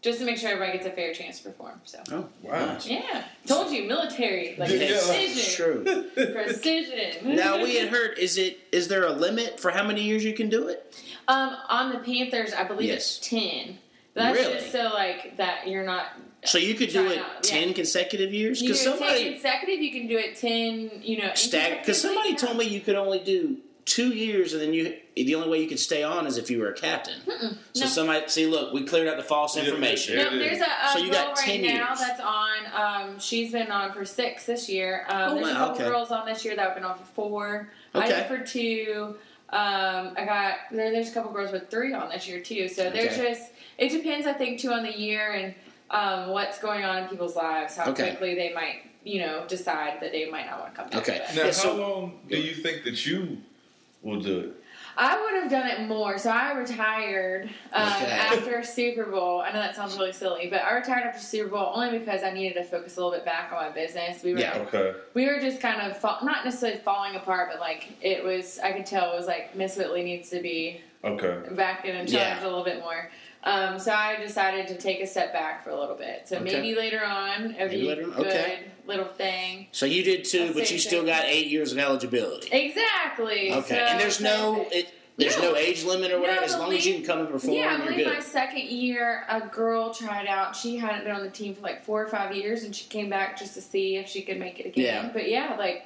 [SPEAKER 4] just to make sure everybody gets a fair chance to perform. So
[SPEAKER 3] Oh,
[SPEAKER 2] Wow.
[SPEAKER 4] yeah, told you, military like
[SPEAKER 2] Yeah.
[SPEAKER 3] It's
[SPEAKER 4] precision,
[SPEAKER 3] true.
[SPEAKER 4] precision.
[SPEAKER 3] Now we had heard. Is it? Is there a limit for how many years you can do it?
[SPEAKER 4] um on the Panthers, I believe
[SPEAKER 3] Yes.
[SPEAKER 4] it's 10. That's
[SPEAKER 3] Really?
[SPEAKER 4] just so like that you're not.
[SPEAKER 3] So you could do it
[SPEAKER 4] out,
[SPEAKER 3] ten
[SPEAKER 4] yeah.
[SPEAKER 3] consecutive years? Because
[SPEAKER 4] can do 10
[SPEAKER 3] somebody
[SPEAKER 4] consecutive. You can do it 10. You know,
[SPEAKER 3] stack Because somebody
[SPEAKER 4] consecutively,
[SPEAKER 3] told me you could only do two years, and then you the only way you could stay on is if you were a captain. So
[SPEAKER 4] No.
[SPEAKER 3] somebody see, look, we cleared out the false
[SPEAKER 2] Yeah,
[SPEAKER 3] information.
[SPEAKER 2] yeah.
[SPEAKER 4] No, there's a, a
[SPEAKER 3] So you
[SPEAKER 4] girl
[SPEAKER 3] got
[SPEAKER 4] right
[SPEAKER 3] 10
[SPEAKER 4] now
[SPEAKER 3] years.
[SPEAKER 4] that's on. Um, she's been on for six this year. Um,
[SPEAKER 3] Oh,
[SPEAKER 4] there's a couple
[SPEAKER 3] okay.
[SPEAKER 4] girls on this year that have been on for four. Okay. I
[SPEAKER 3] Okay.
[SPEAKER 4] did for two. Um, I got there, there's a couple girls with three on this year too. So there's
[SPEAKER 3] Okay.
[SPEAKER 4] just it depends, I think, too on the year and um, what's going on in people's lives, how
[SPEAKER 3] Okay.
[SPEAKER 4] quickly they might, you know, decide that they might not want to come back.
[SPEAKER 3] Okay.
[SPEAKER 4] But
[SPEAKER 2] Now,
[SPEAKER 3] Yeah,
[SPEAKER 2] how
[SPEAKER 3] so-
[SPEAKER 2] long do you think that you will do it?
[SPEAKER 4] I would have done it more. So I retired um,
[SPEAKER 3] Okay.
[SPEAKER 4] after Super Bowl. I know that sounds really silly, but I retired after Super Bowl only because I needed to focus a little bit back on my business. We were
[SPEAKER 3] Yeah.
[SPEAKER 2] Okay.
[SPEAKER 4] we were just kind of fall, not necessarily falling apart, but like it was. I could tell it was like Miss Whitleigh needs to be
[SPEAKER 2] Okay.
[SPEAKER 4] back in charge
[SPEAKER 3] Yeah.
[SPEAKER 4] a little bit more. Um, so I decided to take a step back for a little bit. So
[SPEAKER 3] Okay.
[SPEAKER 4] maybe later on, it'd
[SPEAKER 3] Maybe later on,
[SPEAKER 4] good
[SPEAKER 3] okay.
[SPEAKER 4] little thing.
[SPEAKER 3] So you did too,
[SPEAKER 4] I'll
[SPEAKER 3] but you still
[SPEAKER 4] so.
[SPEAKER 3] got eight years of eligibility.
[SPEAKER 4] Exactly.
[SPEAKER 3] Okay,
[SPEAKER 4] So-
[SPEAKER 3] and there's no it, there's no.
[SPEAKER 4] No.
[SPEAKER 3] age limit or whatever.
[SPEAKER 4] No,
[SPEAKER 3] as long as you can come and perform,
[SPEAKER 4] Yeah, I
[SPEAKER 3] you're
[SPEAKER 4] believe
[SPEAKER 3] good.
[SPEAKER 4] my second year, a girl tried out. She hadn't been on the team for like four or five years, and she came back just to see if she could make it again.
[SPEAKER 3] Yeah.
[SPEAKER 4] But yeah, like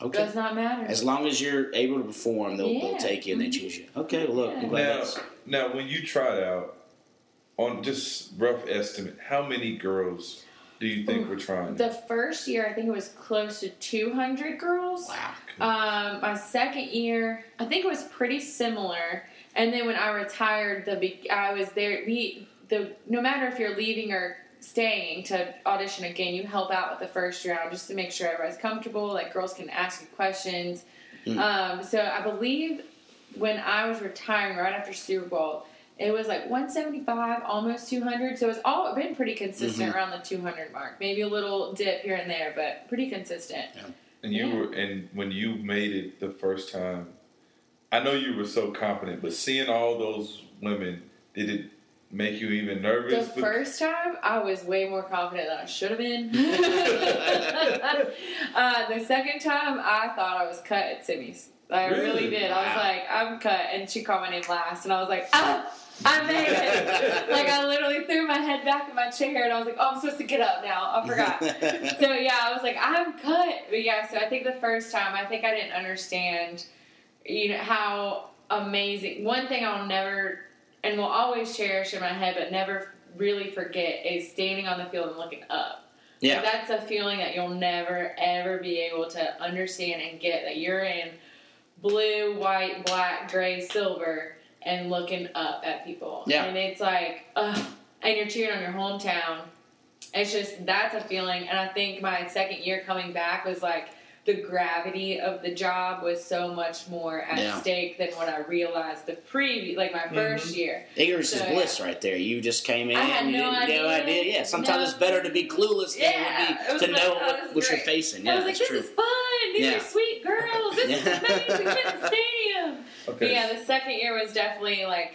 [SPEAKER 3] Okay.
[SPEAKER 4] does not matter.
[SPEAKER 3] As long as you're able to perform, they'll, they'll take you and they choose you. Okay, well, look, I'm glad
[SPEAKER 2] Now, now, when you tried out, on just rough estimate, how many girls do you think were trying?
[SPEAKER 4] the first year, I think it was close to 200 girls.
[SPEAKER 3] Wow.
[SPEAKER 4] Um, my second year, I think it was pretty similar. And then when I retired, the I was there. We the no matter if you're leaving or staying to audition again, you help out with the first round just to make sure everybody's comfortable. Like girls can ask you questions.
[SPEAKER 3] Mm.
[SPEAKER 4] Um, so I believe when I was retiring right after Super Bowl. It was like 175, almost 200. So it's all been pretty consistent
[SPEAKER 3] Mm-hmm.
[SPEAKER 4] around the 200 mark. Maybe a little dip here and there, but pretty consistent.
[SPEAKER 2] And you
[SPEAKER 4] Yeah.
[SPEAKER 2] were, and when you made it the first time, I know you were so confident, but seeing all those women, did it make you even nervous?
[SPEAKER 4] The first time, I was way more confident than I should have been. uh, the second time, I thought I was cut at Simi's. I really,
[SPEAKER 2] Really?
[SPEAKER 4] did. I was like, I'm cut, and she called my name last, and I was like, ah, I made it. like I literally threw my head back in my chair, and I was like, oh, I'm supposed to get up now. I forgot. so yeah, I was like, I'm cut. But yeah, so I think the first time, I think I didn't understand, you know, how amazing. One thing I'll never and will always cherish in my head, but never really forget, is standing on the field and looking up.
[SPEAKER 3] Yeah.
[SPEAKER 4] That's a feeling that you'll never ever be able to understand and get that you're in blue, white, black, gray, silver, and looking up at people.
[SPEAKER 3] Yeah.
[SPEAKER 4] And it's like, ugh, and you're cheering on your hometown. It's just that's a feeling, and I think my second year coming back was like the gravity of the job was so much more at
[SPEAKER 3] Yeah.
[SPEAKER 4] stake than what I realized the previous, like my mm-hmm. 1st year.
[SPEAKER 3] Ignorance
[SPEAKER 4] So,
[SPEAKER 3] is
[SPEAKER 4] yeah.
[SPEAKER 3] bliss right there. You just came in,
[SPEAKER 4] I had
[SPEAKER 3] you
[SPEAKER 4] no
[SPEAKER 3] didn't know
[SPEAKER 4] idea.
[SPEAKER 3] idea. Yeah, sometimes
[SPEAKER 4] No.
[SPEAKER 3] it's better to be clueless than
[SPEAKER 4] Yeah,
[SPEAKER 3] it
[SPEAKER 4] it
[SPEAKER 3] would
[SPEAKER 4] was
[SPEAKER 3] be to
[SPEAKER 4] like,
[SPEAKER 3] know
[SPEAKER 4] oh,
[SPEAKER 3] what, what you're facing.
[SPEAKER 4] I
[SPEAKER 3] Yeah,
[SPEAKER 4] was like,
[SPEAKER 3] that's
[SPEAKER 4] this
[SPEAKER 3] true.
[SPEAKER 4] is fun. These
[SPEAKER 3] Yeah.
[SPEAKER 4] are sweet girls. This is amazing. We're in the stadium. But
[SPEAKER 2] Okay.
[SPEAKER 4] yeah, the second year was definitely like,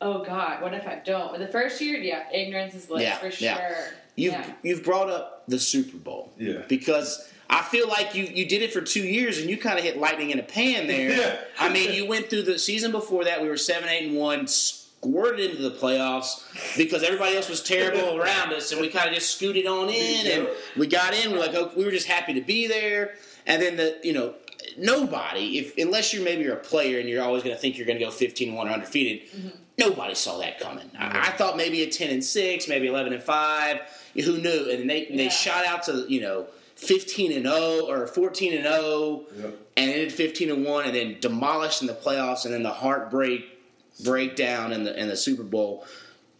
[SPEAKER 4] oh God, what if I don't? But the first year, yeah, ignorance is bliss
[SPEAKER 3] Yeah,
[SPEAKER 4] for sure.
[SPEAKER 3] yeah. You've
[SPEAKER 4] Yeah.
[SPEAKER 3] you've brought up the Super Bowl
[SPEAKER 2] Yeah.
[SPEAKER 3] because I feel like you you did it for two years and you kind of hit lightning in a pan there.
[SPEAKER 2] Yeah.
[SPEAKER 3] I mean, you went through the season before that. We were seven, eight, and one, squirted into the playoffs because everybody else was terrible around us, and we kind of just scooted on in, and we got in. We're like, oh, we were just happy to be there. And then the you know nobody, if unless you're maybe you're a player and you're always going to think you're going to go 15 1 or undefeated, mm-hmm. nobody saw that coming. I, I thought maybe a 10 and six, maybe 11 and five. Who knew? And they they shot out to you know. 15 and 0 or 14 and 0
[SPEAKER 2] Yep.
[SPEAKER 3] and ended 15 and 1 and then demolished in the playoffs and then the heartbreak breakdown in the in the Super Bowl.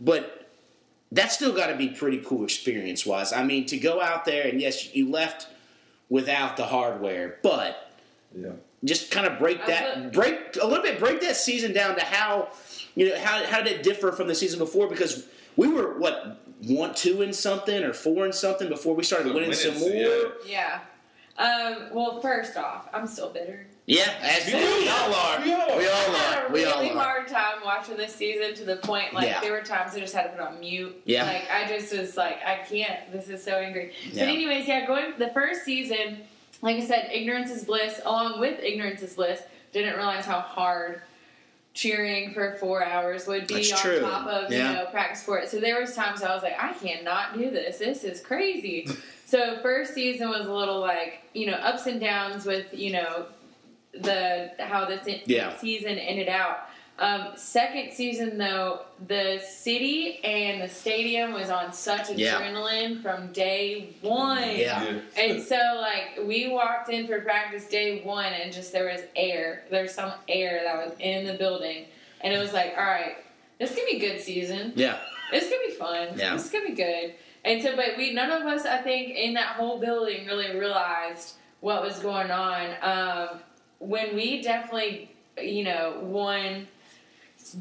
[SPEAKER 3] But that's still got to be pretty cool experience wise. I mean, to go out there and yes, you left without the hardware, but
[SPEAKER 2] Yeah.
[SPEAKER 3] just kind of break that
[SPEAKER 4] look-
[SPEAKER 3] break a little bit break that season down to how you know how how did it differ from the season before because we were what one two and something or four and something before we started winning some more
[SPEAKER 2] yeah.
[SPEAKER 4] Yeah. Um, well, first off, I'm still bitter.
[SPEAKER 3] yeah as
[SPEAKER 2] Me
[SPEAKER 3] we all are
[SPEAKER 2] We all are.
[SPEAKER 3] we all
[SPEAKER 4] I had
[SPEAKER 3] are
[SPEAKER 4] a really hard time watching this season to the point like
[SPEAKER 3] Yeah.
[SPEAKER 4] there were times I just had to put on mute.
[SPEAKER 3] Yeah.
[SPEAKER 4] Like I just was like, I can't. This is so angry.
[SPEAKER 3] Yeah.
[SPEAKER 4] But anyways, yeah, going the first season, like I said, ignorance is bliss. Along with ignorance is bliss, didn't realize how hard cheering for four hours would be
[SPEAKER 3] That's
[SPEAKER 4] on
[SPEAKER 3] true.
[SPEAKER 4] top of
[SPEAKER 3] Yeah.
[SPEAKER 4] you know practice for it. So there was times I was like, I cannot do this. This is crazy. so first season was a little like you know ups and downs with you know the how this
[SPEAKER 3] Yeah.
[SPEAKER 4] season ended out. Um, second season though, the city and the stadium was on such
[SPEAKER 3] Yeah.
[SPEAKER 4] adrenaline from day one.
[SPEAKER 3] Yeah.
[SPEAKER 2] Yeah.
[SPEAKER 4] And so, like, we walked in for practice day one, and just there was air. There's some air that was in the building, and it was like, all right, this could be a good season.
[SPEAKER 3] yeah
[SPEAKER 4] This could be fun.
[SPEAKER 3] Yeah.
[SPEAKER 4] This could be good. And so, but we none of us, I think, in that whole building really realized what was going on. Um, when we definitely, you know, won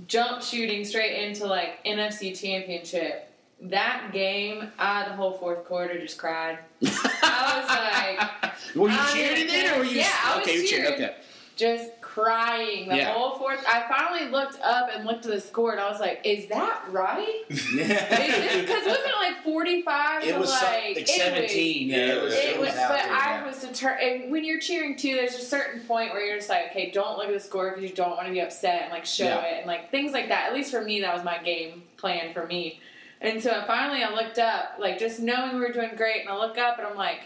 [SPEAKER 4] jump shooting straight into like NFC Championship. That game, I the whole fourth quarter just cried. I was like,
[SPEAKER 3] were you
[SPEAKER 4] I
[SPEAKER 3] cheering then or were you
[SPEAKER 4] Yeah, I was
[SPEAKER 3] okay
[SPEAKER 4] cheering.
[SPEAKER 3] okay
[SPEAKER 4] just crying the
[SPEAKER 3] Yeah.
[SPEAKER 4] whole fourth. I finally looked up and looked at the score, and I was like, "Is that right?" Because it wasn't like forty-five?
[SPEAKER 3] it
[SPEAKER 4] to
[SPEAKER 3] was
[SPEAKER 4] like,
[SPEAKER 3] some-
[SPEAKER 4] it was-
[SPEAKER 3] 17 yeah it was,
[SPEAKER 2] Yeah,
[SPEAKER 4] It was,
[SPEAKER 3] out
[SPEAKER 4] but
[SPEAKER 3] there,
[SPEAKER 4] I
[SPEAKER 3] yeah.
[SPEAKER 4] was determined. And when you're cheering too, there's a certain point where you're just like, okay, don't look at the score because you don't want to be upset and like show
[SPEAKER 3] Yeah.
[SPEAKER 4] it and like things like that. At least for me, that was my game plan for me. And so finally, I looked up, like just knowing we were doing great, and I look up and I'm like,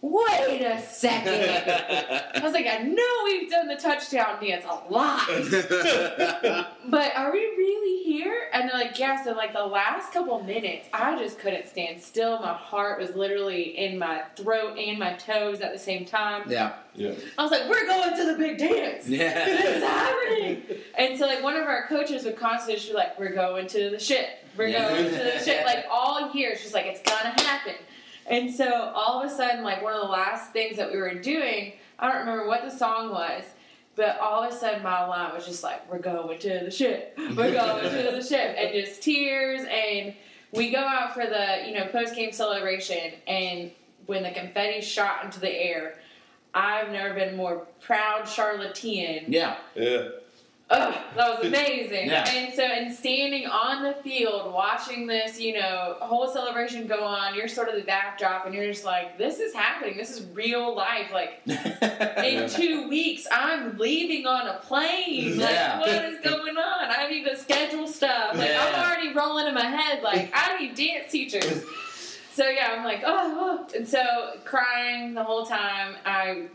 [SPEAKER 4] wait a second. I was like, I know we've done the touchdown dance a lot, but are we really here? And they're like, yeah. So like the last couple minutes, I just couldn't stand still. My heart was literally in my throat and my toes at the same time.
[SPEAKER 3] yeah
[SPEAKER 2] Yeah.
[SPEAKER 4] I was like, we're going to the big dance. Yeah. This is
[SPEAKER 3] yeah
[SPEAKER 4] happening. And so like one of our coaches would constantly be like, we're going to the shit. We're
[SPEAKER 3] Yeah.
[SPEAKER 4] going to the shit. Like all year, she's like, it's gonna happen. And so all of a sudden, like one of the last things that we were doing, I don't remember what the song was, but all of a sudden my line was just like, we're going to the ship. We're going to the ship. And just tears. And we go out for the, you know, post game celebration. And when the confetti shot into the air, I've never been more proud Charlottean.
[SPEAKER 3] yeah
[SPEAKER 2] Yeah.
[SPEAKER 4] Ugh, that was amazing.
[SPEAKER 3] Yeah.
[SPEAKER 4] And so, and standing on the field, watching this, you know, whole celebration go on, you're sort of the backdrop, and you're just like, this is happening. This is real life. Like, in
[SPEAKER 2] Yeah.
[SPEAKER 4] two weeks, I'm leaving on a plane. Like,
[SPEAKER 3] Yeah.
[SPEAKER 4] what is going on? I need to schedule stuff. Like, I'm already rolling in my head. Like, I need dance teachers. So yeah, I'm like, oh, oh. and so crying the whole time. I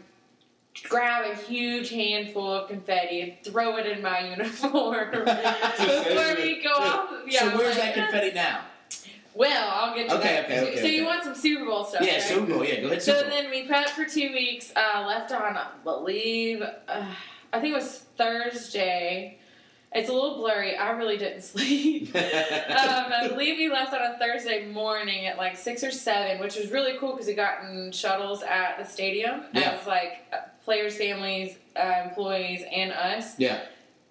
[SPEAKER 4] grab a huge handful of confetti and throw it in my uniform before we go off. Yeah,
[SPEAKER 3] so where's
[SPEAKER 4] like,
[SPEAKER 3] that confetti now?
[SPEAKER 4] Well, I'll get to
[SPEAKER 3] Okay,
[SPEAKER 4] that.
[SPEAKER 3] okay,
[SPEAKER 4] so
[SPEAKER 3] okay,
[SPEAKER 4] you want some Super Bowl stuff?
[SPEAKER 3] Yeah,
[SPEAKER 4] right?
[SPEAKER 3] Super Bowl. Yeah, go ahead.
[SPEAKER 4] So then we prepped for two weeks. Uh, left on, I believe, uh, I think it was Thursday. It's a little blurry. I really didn't sleep. um, I believe we left on a Thursday morning at like six or seven, which was really cool because we got in shuttles at the stadium
[SPEAKER 3] Yeah.
[SPEAKER 4] as like uh, players' families, uh, employees, and us
[SPEAKER 3] yeah.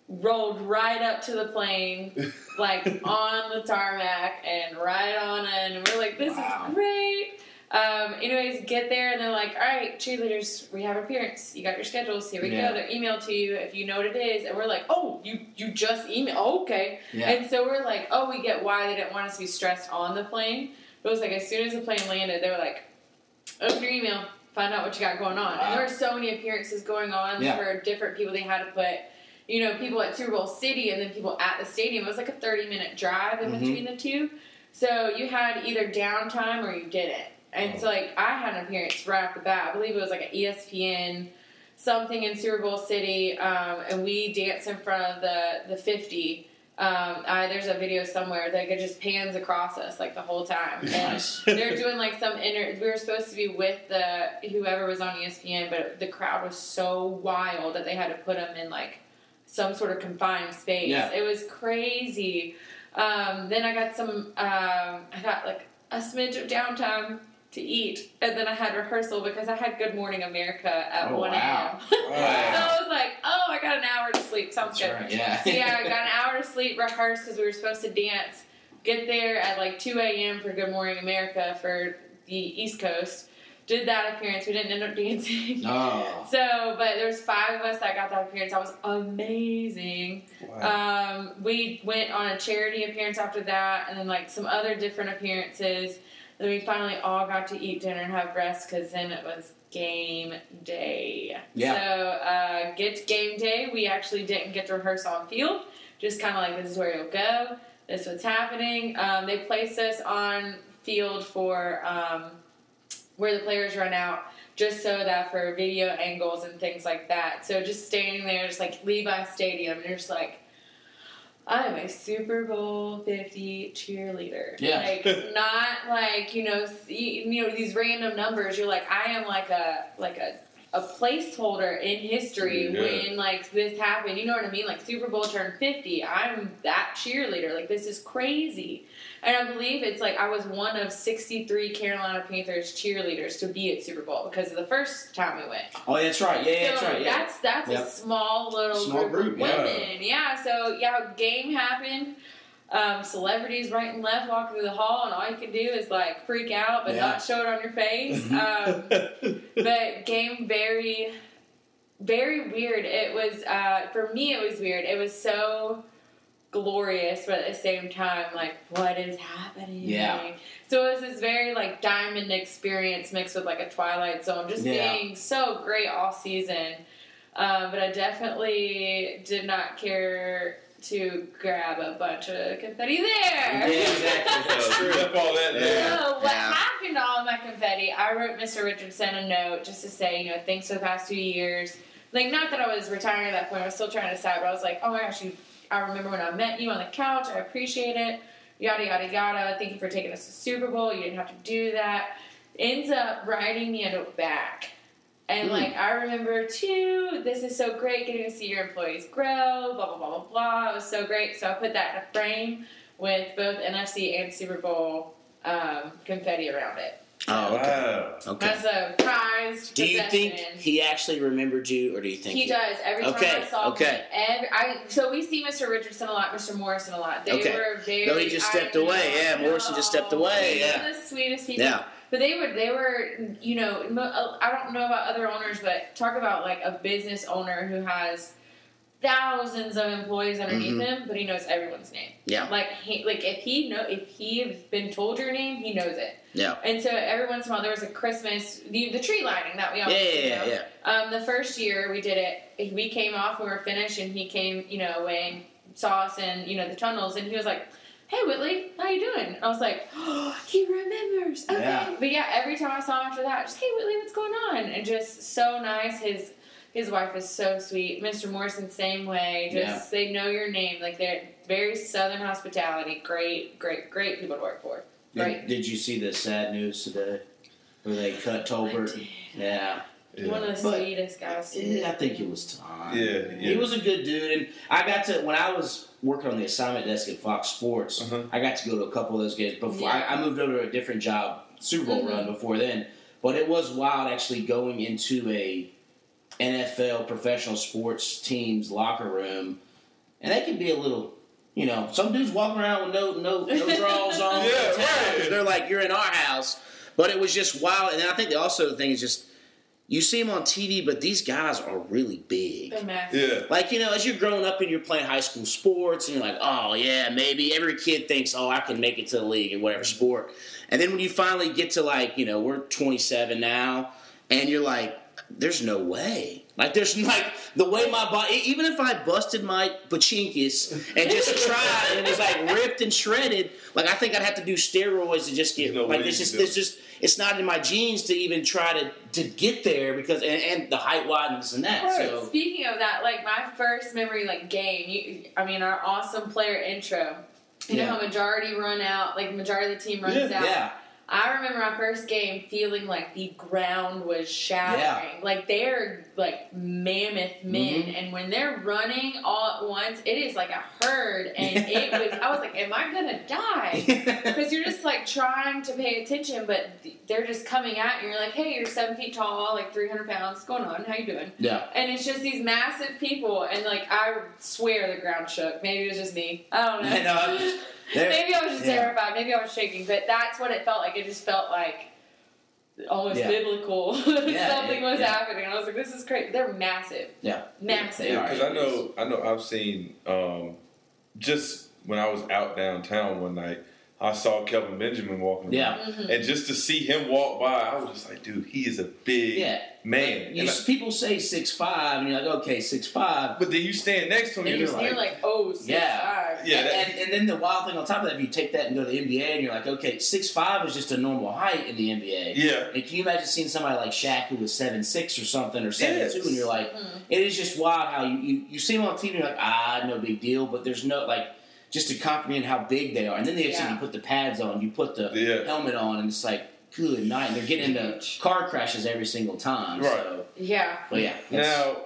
[SPEAKER 4] rolled right up to the plane, like on the tarmac, and right on in. And we're like, this
[SPEAKER 3] Wow.
[SPEAKER 4] is great. Um, anyways, get there, and they're like, all right, cheerleaders, we have appearance. You got your schedules. Here we
[SPEAKER 3] Yeah.
[SPEAKER 4] go. They're emailed to you if you know what it is. And we're like, oh, you you just email. Oh, okay.
[SPEAKER 3] Yeah.
[SPEAKER 4] And so we're like, oh, we get why they didn't want us to be stressed on the plane. But it was like as soon as the plane landed, they were like, open your email, find out what you got going on. And there were so many appearances going on
[SPEAKER 3] Yeah.
[SPEAKER 4] for different people. They had to put, you know, people at Super Bowl City and then people at the stadium. It was like a 30 minute drive in
[SPEAKER 3] Mhm.
[SPEAKER 4] between the two. So you had either downtime or you didn't. And so, like, I had an appearance right off the bat. I believe it was like an ESPN something in Super Bowl City, um, and we danced in front of the the 50. Um, I, there's a video somewhere that it just pans across us like the whole time. And they're doing like some inter. We were supposed to be with the whoever was on ESPN, but the crowd was so wild that they had to put them in like some sort of confined space.
[SPEAKER 3] Yeah.
[SPEAKER 4] It was crazy. Um, then I got some. Um, I got like a smidge of downtime to eat, and then I had rehearsal because I had Good Morning America at
[SPEAKER 3] Oh,
[SPEAKER 4] one
[SPEAKER 3] wow.
[SPEAKER 4] a.m. so I was like, oh, I got an hour to sleep. Sounds
[SPEAKER 3] That's
[SPEAKER 4] good.
[SPEAKER 3] right. Yeah.
[SPEAKER 4] So yeah, I got an hour to sleep, rehearse because we were supposed to dance. Get there at like 2 a.m. for Good Morning America for the East Coast. Did that appearance. We didn't end up dancing.
[SPEAKER 3] Oh.
[SPEAKER 4] So, but there's five of us that got that appearance. That was amazing. Um, we went on a charity appearance after that, and then like some other different appearances. Then we finally all got to eat dinner and have rest because then it was game day.
[SPEAKER 3] Yeah.
[SPEAKER 4] So, uh, get to game day. We actually didn't get to rehearse on field. Just kind of like this is where you'll go. This is what's happening. Um, they placed us on field for um, where the players run out just so that for video angles and things like that. So just standing there, just like Levi Stadium, and you're just like, I am a Super Bowl 50 cheerleader.
[SPEAKER 3] Yeah.
[SPEAKER 4] Like, not like, you know, see- you know, these random numbers. You're like, I am like a, like a, a placeholder in history
[SPEAKER 2] Yeah.
[SPEAKER 4] when like this happened. You know what I mean? Like Super Bowl turned 50. I'm that cheerleader. Like this is crazy. And I believe it's like I was one of 63 Carolina Panthers cheerleaders to be at Super Bowl because of the first time we went.
[SPEAKER 3] Oh, that's right. Yeah, yeah, that's right. Yeah.
[SPEAKER 4] that's that's
[SPEAKER 3] Yep.
[SPEAKER 4] a small little
[SPEAKER 3] Small
[SPEAKER 4] group,
[SPEAKER 3] group,
[SPEAKER 4] of
[SPEAKER 3] yeah.
[SPEAKER 4] women. Yeah. So yeah, game happened. Um, celebrities right and left walking through the hall, and all you can do is like freak out, but
[SPEAKER 3] Yeah.
[SPEAKER 4] not show it on your face.
[SPEAKER 3] Mm-hmm.
[SPEAKER 4] Um, but game very, very weird. It was uh, for me. It was weird. It was so glorious, but at the same time, like what is happening?
[SPEAKER 3] Yeah.
[SPEAKER 4] So it was this very like diamond experience mixed with like a Twilight Zone, just
[SPEAKER 3] Yeah.
[SPEAKER 4] being so great all season. Um, but I definitely did not care to grab a bunch of confetti there.
[SPEAKER 3] Yeah, exactly. That's true.
[SPEAKER 2] Left all that there.
[SPEAKER 4] So what
[SPEAKER 3] Yeah.
[SPEAKER 4] happened to all my confetti? I wrote Mr. Richardson a note just to say, you know, thanks for the past two years. Like, not that I was retiring at that point. I was still trying to decide, but I was like, oh my gosh, you, I remember when I met you on the couch. I appreciate it. Yada yada yada. Thank you for taking us to Super Bowl. You didn't have to do that. Ends up riding me a back. And
[SPEAKER 3] Hmm.
[SPEAKER 4] like I remember too, this is so great getting to see your employees grow, blah blah blah blah blah. It was so great. So I put that in a frame with both NFC and Super Bowl um, confetti around it.
[SPEAKER 3] Oh, okay.
[SPEAKER 2] Wow.
[SPEAKER 3] Okay.
[SPEAKER 4] That's a prized
[SPEAKER 3] Do you think
[SPEAKER 4] possession.
[SPEAKER 3] he actually remembered you, or do you think
[SPEAKER 4] He does every time
[SPEAKER 3] Okay,
[SPEAKER 4] I saw
[SPEAKER 3] okay.
[SPEAKER 4] him. Every, I so we see Mr. Richardson a lot, Mr. Morrison a lot. They
[SPEAKER 3] Okay.
[SPEAKER 4] were very.
[SPEAKER 3] No, he just stepped
[SPEAKER 4] I
[SPEAKER 3] away. Yeah, Morrison just stepped away,
[SPEAKER 4] He's
[SPEAKER 3] yeah.
[SPEAKER 4] the sweetest people.
[SPEAKER 3] Yeah.
[SPEAKER 4] But they were, they were, you know, mo- I don't know about other owners, but talk about like a business owner who has thousands of employees underneath
[SPEAKER 3] Mhm.
[SPEAKER 4] him, but he knows everyone's name.
[SPEAKER 3] Yeah.
[SPEAKER 4] Like, he, like if he know, if he has been told your name, he knows it.
[SPEAKER 3] Yeah.
[SPEAKER 4] And so every once in a while, there was a Christmas, the, the tree lighting that we
[SPEAKER 3] Yeah,
[SPEAKER 4] always
[SPEAKER 3] yeah,
[SPEAKER 4] do.
[SPEAKER 3] yeah, yeah.
[SPEAKER 4] Um, the first year we did it, we came off, we were finished, and he came, you know, and saw us in, you know, the tunnels, and he was like, "Hey, Whitleigh, how you doing?" I was like, "Oh, he remembers." Okay,
[SPEAKER 3] Yeah.
[SPEAKER 4] but yeah, every time I saw him after that, just, "Hey, Whitleigh, what's going on?" And just so nice. His His wife is so sweet. Mr. Morrison, same way. Just they know your name. Like they're very southern hospitality. Great, great, great people to work for. Great.
[SPEAKER 3] Did, did you see the sad news today where they cut Tolbert? Yeah.
[SPEAKER 2] Yeah.
[SPEAKER 4] One of the
[SPEAKER 3] But-
[SPEAKER 4] sweetest guys.
[SPEAKER 3] Yeah, I think it was time.
[SPEAKER 2] Yeah,
[SPEAKER 3] He was a good dude, and I got to when I was working on the assignment desk at Fox Sports.
[SPEAKER 2] Uh-huh.
[SPEAKER 3] I got to go to a couple of those games before.
[SPEAKER 4] Yeah.
[SPEAKER 3] I, I moved over to a different job, Super Bowl
[SPEAKER 4] Mhm.
[SPEAKER 3] run before then. But it was wild actually going into a NFL professional sports team's locker room, and they can be a little. You know, some dudes walking around with no no no drawers on.
[SPEAKER 2] Yeah,
[SPEAKER 3] no towels, They're like, you're in our house. But it was just wild, and then I think the also the thing is just you see them on TV, but these guys are really big.
[SPEAKER 4] They're massive.
[SPEAKER 2] Yeah.
[SPEAKER 3] Like, you know, as you're growing up and you're playing high school sports, and you're like, oh, yeah, maybe. Every kid thinks, oh, I can make it to the league in whatever mm-hmm. sport. And then when you finally get to, like, you know, we're 27 now, and you're like, there's no way. Like, there's like, the way my body, even if I busted my pachinkus and just tried and it was like ripped and shredded, like, I think I'd have to do steroids to just get,
[SPEAKER 2] There's no
[SPEAKER 3] like,
[SPEAKER 2] way
[SPEAKER 3] it's
[SPEAKER 2] you
[SPEAKER 3] just, it's just, it's not in my genes to even try to, to get there because, and, and the height wideness and that. So,
[SPEAKER 4] Speaking of that, like my first memory, like game. You, I mean, our awesome player intro. You
[SPEAKER 3] Yeah.
[SPEAKER 4] know how majority run out, like majority of the team runs
[SPEAKER 2] Yeah.
[SPEAKER 4] out.
[SPEAKER 3] yeah.
[SPEAKER 4] I remember my first game feeling like the ground was shattering. Like they're like mammoth men,
[SPEAKER 3] Mhm.
[SPEAKER 4] and when they're running all at once, it is like a herd. And it was, I was like, "Am I gonna die?" Because you're just like trying to pay attention, but they're just coming at you. You're like, "Hey, you're seven feet tall, like 300 pounds. What's going on? How you doing?"
[SPEAKER 3] yeah.
[SPEAKER 4] And it's just these massive people, and like I swear the ground shook. Maybe it was just me. I don't know.
[SPEAKER 3] I know, I'm just- There-
[SPEAKER 4] Maybe I was just
[SPEAKER 3] yeah.
[SPEAKER 4] terrified. Maybe I was shaking, but that's what it felt like. It just felt like almost
[SPEAKER 3] Yeah.
[SPEAKER 4] biblical.
[SPEAKER 3] Yeah,
[SPEAKER 4] Something
[SPEAKER 3] yeah,
[SPEAKER 4] was
[SPEAKER 3] yeah.
[SPEAKER 4] happening. I was like, "This is crazy." They're massive.
[SPEAKER 3] Yeah.
[SPEAKER 4] Massive.
[SPEAKER 3] They
[SPEAKER 2] because I know, I know, I've seen um, just when I was out downtown one night, I saw Kelvin Benjamin walking. around.
[SPEAKER 3] Yeah.
[SPEAKER 4] Mhm.
[SPEAKER 2] and just to see him walk by, I was just like, dude, he is a big
[SPEAKER 3] Yeah.
[SPEAKER 2] man.
[SPEAKER 3] You,
[SPEAKER 2] I-
[SPEAKER 3] people say six five, and you're like, okay, six five.
[SPEAKER 2] but then you stand next to him,
[SPEAKER 3] And
[SPEAKER 2] you're
[SPEAKER 3] you're
[SPEAKER 2] like,
[SPEAKER 4] like, "Oh, six
[SPEAKER 3] Yeah.
[SPEAKER 4] five.
[SPEAKER 2] Yeah,
[SPEAKER 3] and,
[SPEAKER 2] that-
[SPEAKER 3] and, and then the wild thing on top of that, if you take that and go to the NBA, and you're like, okay, six five is just a normal height in the NBA.
[SPEAKER 2] yeah,
[SPEAKER 3] And can you imagine seeing somebody like Shaq who was seven six or something or seven
[SPEAKER 2] Yes.
[SPEAKER 3] two, and you're like,
[SPEAKER 4] Mhm.
[SPEAKER 3] it is just wild how you, you you see him on TV, and you're like, ah, no big deal, but there's no like just to comprehend how big they are. And then the next thing
[SPEAKER 4] Yeah.
[SPEAKER 3] you put the pads on, you put the
[SPEAKER 2] Yeah.
[SPEAKER 3] helmet on, and it's like, good night. And they're getting into car crashes every single time.
[SPEAKER 2] Right.
[SPEAKER 3] So,
[SPEAKER 4] Yeah.
[SPEAKER 3] but yeah,
[SPEAKER 2] Now,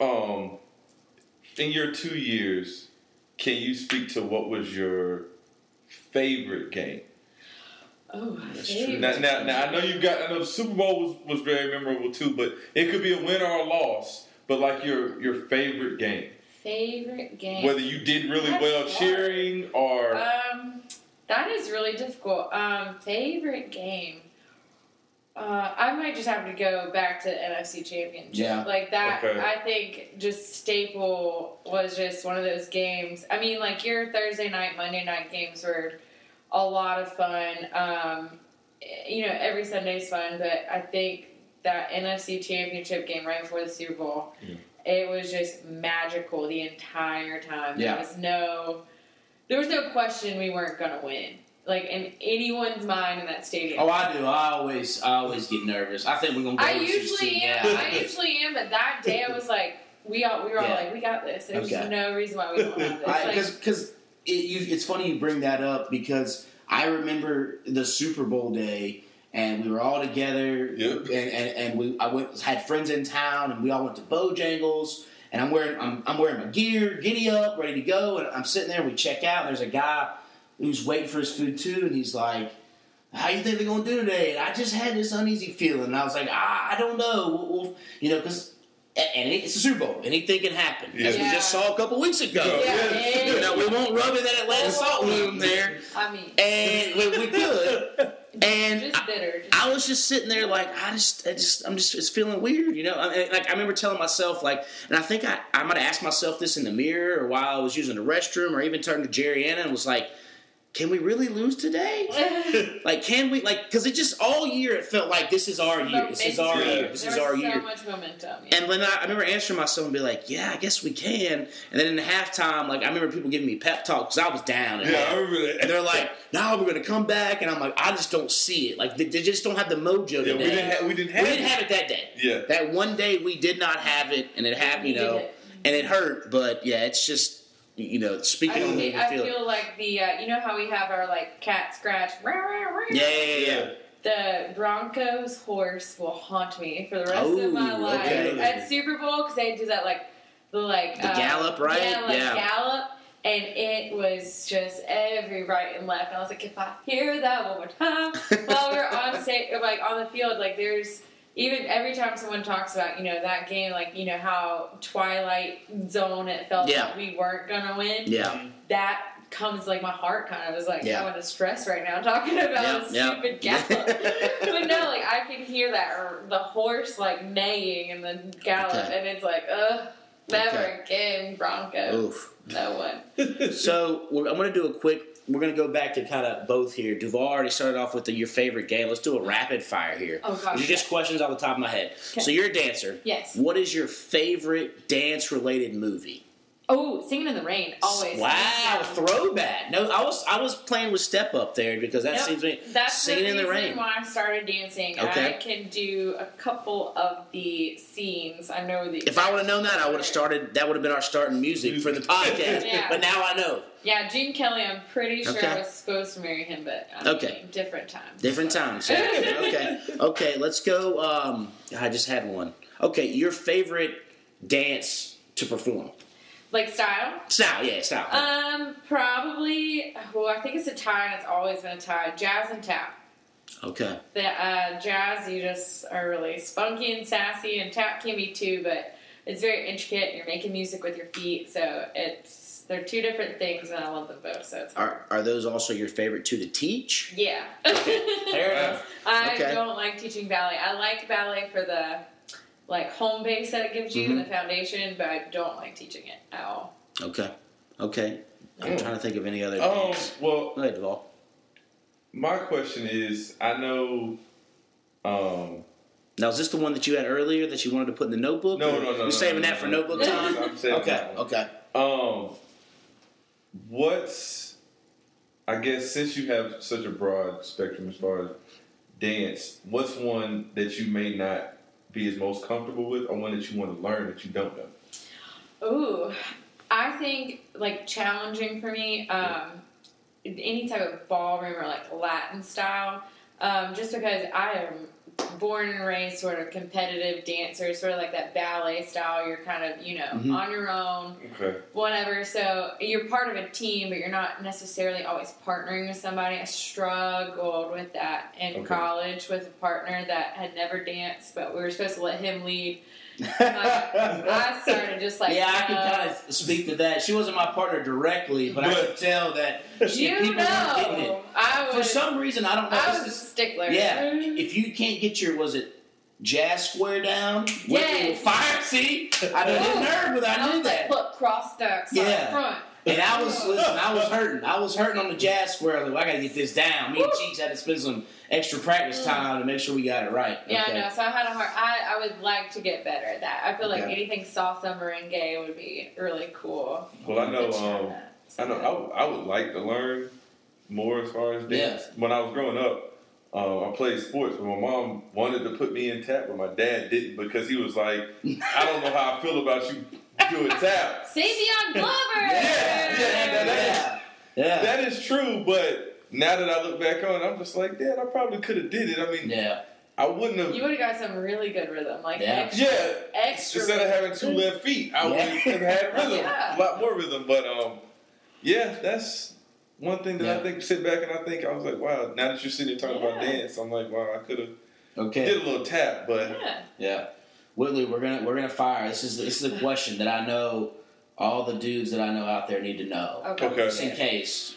[SPEAKER 2] um, in your two years, can you speak to what was your favorite game?
[SPEAKER 4] Oh,
[SPEAKER 3] That's true.
[SPEAKER 2] Now, now, now I know you got. I know the Super Bowl was, was very memorable too, but it could be a win or a loss. But like your your favorite game,
[SPEAKER 4] favorite game.
[SPEAKER 2] whether you did really
[SPEAKER 4] That's
[SPEAKER 2] well
[SPEAKER 4] hard.
[SPEAKER 2] cheering or
[SPEAKER 4] Um, that is really difficult. Um, favorite game. Uh, I might just have to go back to the NFC Championship.
[SPEAKER 3] Yeah.
[SPEAKER 4] Like that,
[SPEAKER 2] Okay.
[SPEAKER 4] I think just staple was just one of those games. I mean, like your Thursday night, Monday night games were a lot of fun. Um, you know, every Sunday's fun, but I think that NFC Championship game right before the Super Bowl,
[SPEAKER 2] Yeah.
[SPEAKER 4] It was just magical the entire time.
[SPEAKER 3] Yeah.
[SPEAKER 4] There was no, there was no question we weren't gonna win. Like in anyone's mind in that stadium.
[SPEAKER 3] Oh, I do. I always, I always get nervous. I think we're gonna. Go
[SPEAKER 4] I usually am.
[SPEAKER 3] Yeah.
[SPEAKER 4] I usually am, but that day I was like, we all we were all
[SPEAKER 3] Yeah.
[SPEAKER 4] like, we got this. There's
[SPEAKER 3] Okay.
[SPEAKER 4] no reason why we don't have this. Like,
[SPEAKER 3] Because because it, it's funny you bring that up because I remember the Super Bowl day and we were all together
[SPEAKER 2] Yep.
[SPEAKER 3] and, and, and we I went had friends in town and we all went to Bojangles and I'm wearing I'm, I'm wearing my gear, giddy up, ready to go, and I'm sitting there. We check out. And there's a guy who's waiting for his food too, and he's like. How you think they're gonna do today? And I just had this uneasy feeling. And I was like, ah, I don't know. We'll, we'll you know, because and it's the Super Bowl. Anything can happen, as we
[SPEAKER 4] Yeah.
[SPEAKER 3] just saw a couple weeks ago.
[SPEAKER 2] Yeah.
[SPEAKER 4] yeah,
[SPEAKER 3] You know, we won't rub in that Atlanta salt room there,
[SPEAKER 4] I mean,
[SPEAKER 3] and we, we could. And I, I was just sitting there, like I just, I just, I'm just, it's feeling weird, you know. I like I remember telling myself, like, and I think I, I might have asked myself this in the mirror, or while I was using the restroom, or even turned to Jerry Anna and was like, can we really lose today? Like, can we? Like, because it just all year it felt like this is our year. This is our year. This
[SPEAKER 4] there
[SPEAKER 3] is
[SPEAKER 4] was
[SPEAKER 3] our
[SPEAKER 4] so
[SPEAKER 3] year.
[SPEAKER 4] much momentum. Yeah.
[SPEAKER 3] And when I, I remember answering myself and be like, "Yeah, I guess we can." And then in the halftime, like I remember people giving me pep talk because I was down. at
[SPEAKER 2] Yeah, I remember that.
[SPEAKER 3] And they're like, "No, we're gonna come back," and I'm like, "I just don't see it. Like they, they just don't have the mojo
[SPEAKER 2] yeah,
[SPEAKER 3] today.
[SPEAKER 2] we didn't have we didn't
[SPEAKER 3] We didn't
[SPEAKER 2] it.
[SPEAKER 3] have it that day.
[SPEAKER 2] Yeah.
[SPEAKER 3] That one day we did not have it, and it happened, you know,
[SPEAKER 4] did.
[SPEAKER 3] and it hurt. But yeah, it's just you know,
[SPEAKER 4] I,
[SPEAKER 3] speaking on the
[SPEAKER 4] feel, I
[SPEAKER 3] field.
[SPEAKER 4] feel like the uh, you know how we have our like cat scratch. rah, rah, rah.
[SPEAKER 3] yeah, yeah, yeah, yeah.
[SPEAKER 4] The Broncos horse will haunt me for the rest
[SPEAKER 3] Oh,
[SPEAKER 4] of my life
[SPEAKER 3] okay.
[SPEAKER 4] at Super Bowl because they do that like the like
[SPEAKER 3] The
[SPEAKER 4] uh,
[SPEAKER 3] gallop, right?
[SPEAKER 4] Yeah, like
[SPEAKER 3] Yeah.
[SPEAKER 4] gallop, and it was just every right and left. And I was like, if I hear that one more time while we're on stage, like on the field, like there's even every time someone talks about you know that game, like you know how Twilight Zone it felt
[SPEAKER 3] Yeah.
[SPEAKER 4] like we weren't gonna win.
[SPEAKER 3] yeah.
[SPEAKER 4] That comes like my heart kind of is like
[SPEAKER 3] Yeah.
[SPEAKER 4] going to stress right now talking about
[SPEAKER 3] Yeah,
[SPEAKER 4] a stupid
[SPEAKER 3] yeah.
[SPEAKER 4] gallop. but no, like I can hear that or the horse like neighing and the gallop,
[SPEAKER 3] Okay.
[SPEAKER 4] and it's like, ugh, never
[SPEAKER 3] Okay.
[SPEAKER 4] again, Broncos.
[SPEAKER 3] Oof.
[SPEAKER 4] No one.
[SPEAKER 3] So I'm going to do a quick. We're going to go back to kind of both here. Duvall already started off with the, your favorite game. Let's do a rapid fire here.
[SPEAKER 4] Oh gosh.
[SPEAKER 3] These are just questions off the top of my head.
[SPEAKER 4] Okay.
[SPEAKER 3] So you're a dancer.
[SPEAKER 4] Yes.
[SPEAKER 3] What is your favorite dance related movie?
[SPEAKER 4] Oh, singing in the rain, always.
[SPEAKER 3] Wow, throwback. No, I was I was playing with Step Up there because that
[SPEAKER 4] Yep.
[SPEAKER 3] seems to me
[SPEAKER 4] That's
[SPEAKER 3] singing
[SPEAKER 4] the
[SPEAKER 3] in the
[SPEAKER 4] reason
[SPEAKER 3] rain.
[SPEAKER 4] why I started dancing.
[SPEAKER 3] Okay.
[SPEAKER 4] I can do a couple of the scenes. I know the.
[SPEAKER 3] If I would have known that, I would have started. That would have been our starting music for the podcast.
[SPEAKER 4] Yeah.
[SPEAKER 3] But now I know.
[SPEAKER 4] Yeah, Gene Kelly. I'm pretty sure
[SPEAKER 3] Okay.
[SPEAKER 4] I was supposed to marry him, but I
[SPEAKER 3] Okay.
[SPEAKER 4] mean, different times.
[SPEAKER 3] Different times. Yeah. okay. Okay. Let's go. Um, I just had one. Okay. Your favorite dance to perform?
[SPEAKER 4] Like style.
[SPEAKER 3] Style. Yeah. Style.
[SPEAKER 4] Um, probably. Well, I think it's a tie, and it's always been a tie. Jazz and tap.
[SPEAKER 3] okay.
[SPEAKER 4] The uh, jazz, you just are really spunky and sassy, and tap can be too, but it's very intricate. You're making music with your feet, so it's they're two different things, and I love them both. So it's
[SPEAKER 3] Are Are those also your favorite two to teach?
[SPEAKER 4] yeah.
[SPEAKER 3] Fair enough.
[SPEAKER 4] I
[SPEAKER 3] Okay.
[SPEAKER 4] don't like teaching ballet. I like ballet for the like home base that it gives you,
[SPEAKER 3] Mhm.
[SPEAKER 4] the foundation, but I don't like teaching it at all.
[SPEAKER 3] Okay. Okay. I'm trying to think of any other
[SPEAKER 2] Um,
[SPEAKER 3] dance.
[SPEAKER 2] well,
[SPEAKER 3] Go ahead, Duvall.
[SPEAKER 2] my question is, I know, um,
[SPEAKER 3] Now, is this the one that you had earlier that you wanted to put in the notebook?
[SPEAKER 2] no,
[SPEAKER 3] or
[SPEAKER 2] no, no,
[SPEAKER 3] You're
[SPEAKER 2] no,
[SPEAKER 3] saving
[SPEAKER 2] no,
[SPEAKER 3] that for
[SPEAKER 2] no,
[SPEAKER 3] notebook
[SPEAKER 2] no,
[SPEAKER 3] time.
[SPEAKER 2] I'm saving
[SPEAKER 3] Okay.
[SPEAKER 2] that one.
[SPEAKER 3] Okay.
[SPEAKER 2] Um, what's I guess since you have such a broad spectrum as far as dance, what's one that you may not be as most comfortable with, or one that you want to learn that you don't know?
[SPEAKER 4] Ooh, I think like challenging for me. Um, any type of ballroom or like Latin style, um, just because I am born and raised sort of competitive dancer, sort of like that ballet style. You're kind of you know
[SPEAKER 3] Mhm.
[SPEAKER 4] on your own,
[SPEAKER 2] Okay.
[SPEAKER 4] whatever. So you're part of a team, but you're not necessarily always partnering with somebody. I struggled with that in
[SPEAKER 2] Okay.
[SPEAKER 4] college with a partner that had never danced, but we were supposed to let him lead. I started just like
[SPEAKER 3] yeah, I can uh,
[SPEAKER 4] no.
[SPEAKER 3] kind of speak to that. She wasn't my partner directly, but, I could tell that she,
[SPEAKER 4] You
[SPEAKER 3] people weren't getting it.
[SPEAKER 4] know, I was
[SPEAKER 3] For some reason, I don't know.
[SPEAKER 4] I
[SPEAKER 3] this
[SPEAKER 4] was a
[SPEAKER 3] is-
[SPEAKER 4] stickler.
[SPEAKER 3] yeah, if you can't get your was it jazz square down? with
[SPEAKER 4] Yes.
[SPEAKER 3] the Fire. See, I didn't nerd, but I
[SPEAKER 4] I
[SPEAKER 3] knew
[SPEAKER 4] was
[SPEAKER 3] that.
[SPEAKER 4] like, look, cross stacks
[SPEAKER 3] Yeah.
[SPEAKER 4] on front.
[SPEAKER 3] And I was listen, I was hurting. I was hurting on the jazz square. Like, I gotta get this down. Me and
[SPEAKER 4] Woo.
[SPEAKER 3] Cheeks had to spend some extra practice time to make sure we got it right.
[SPEAKER 4] Yeah,
[SPEAKER 3] okay.
[SPEAKER 4] I know. So I had a hard. I, I would like to get better at that. I feel like
[SPEAKER 3] Okay.
[SPEAKER 4] anything salsa merengue would be really cool.
[SPEAKER 2] Well, I know. Um,
[SPEAKER 4] that.
[SPEAKER 2] I know. I, would- I would like to learn more as far as dance.
[SPEAKER 3] Yeah.
[SPEAKER 2] When I was growing up, uh, I played sports, but my mom wanted to put me in tap, but my dad didn't because he was like, "I don't know how I feel about you doing tap."
[SPEAKER 4] Savion Glover.
[SPEAKER 2] Yeah, yeah,
[SPEAKER 3] yeah. yeah.
[SPEAKER 2] That is true, but now that I look back on, it, I'm just like, Dad, I probably could have did it. I mean,
[SPEAKER 3] yeah.
[SPEAKER 2] I wouldn't have.
[SPEAKER 4] You would have got some really good rhythm, like
[SPEAKER 3] Yeah.
[SPEAKER 4] extra,
[SPEAKER 2] yeah,
[SPEAKER 4] extra.
[SPEAKER 2] instead of having two left feet, I would have had rhythm,
[SPEAKER 4] Yeah.
[SPEAKER 2] a lot more rhythm. But um, yeah, that's one thing that
[SPEAKER 3] Yeah.
[SPEAKER 2] I think. Sit back and I think I was like, wow. Now that you're sitting here talking about dance, I'm like, wow, I could have
[SPEAKER 3] Okay.
[SPEAKER 2] did a little tap, but
[SPEAKER 4] yeah.
[SPEAKER 3] Yeah, Whitleigh, we're gonna we're gonna fire. This is this is a question that I know all the dudes that I know out there need to know,
[SPEAKER 4] Okay.
[SPEAKER 2] Okay.
[SPEAKER 3] just in case.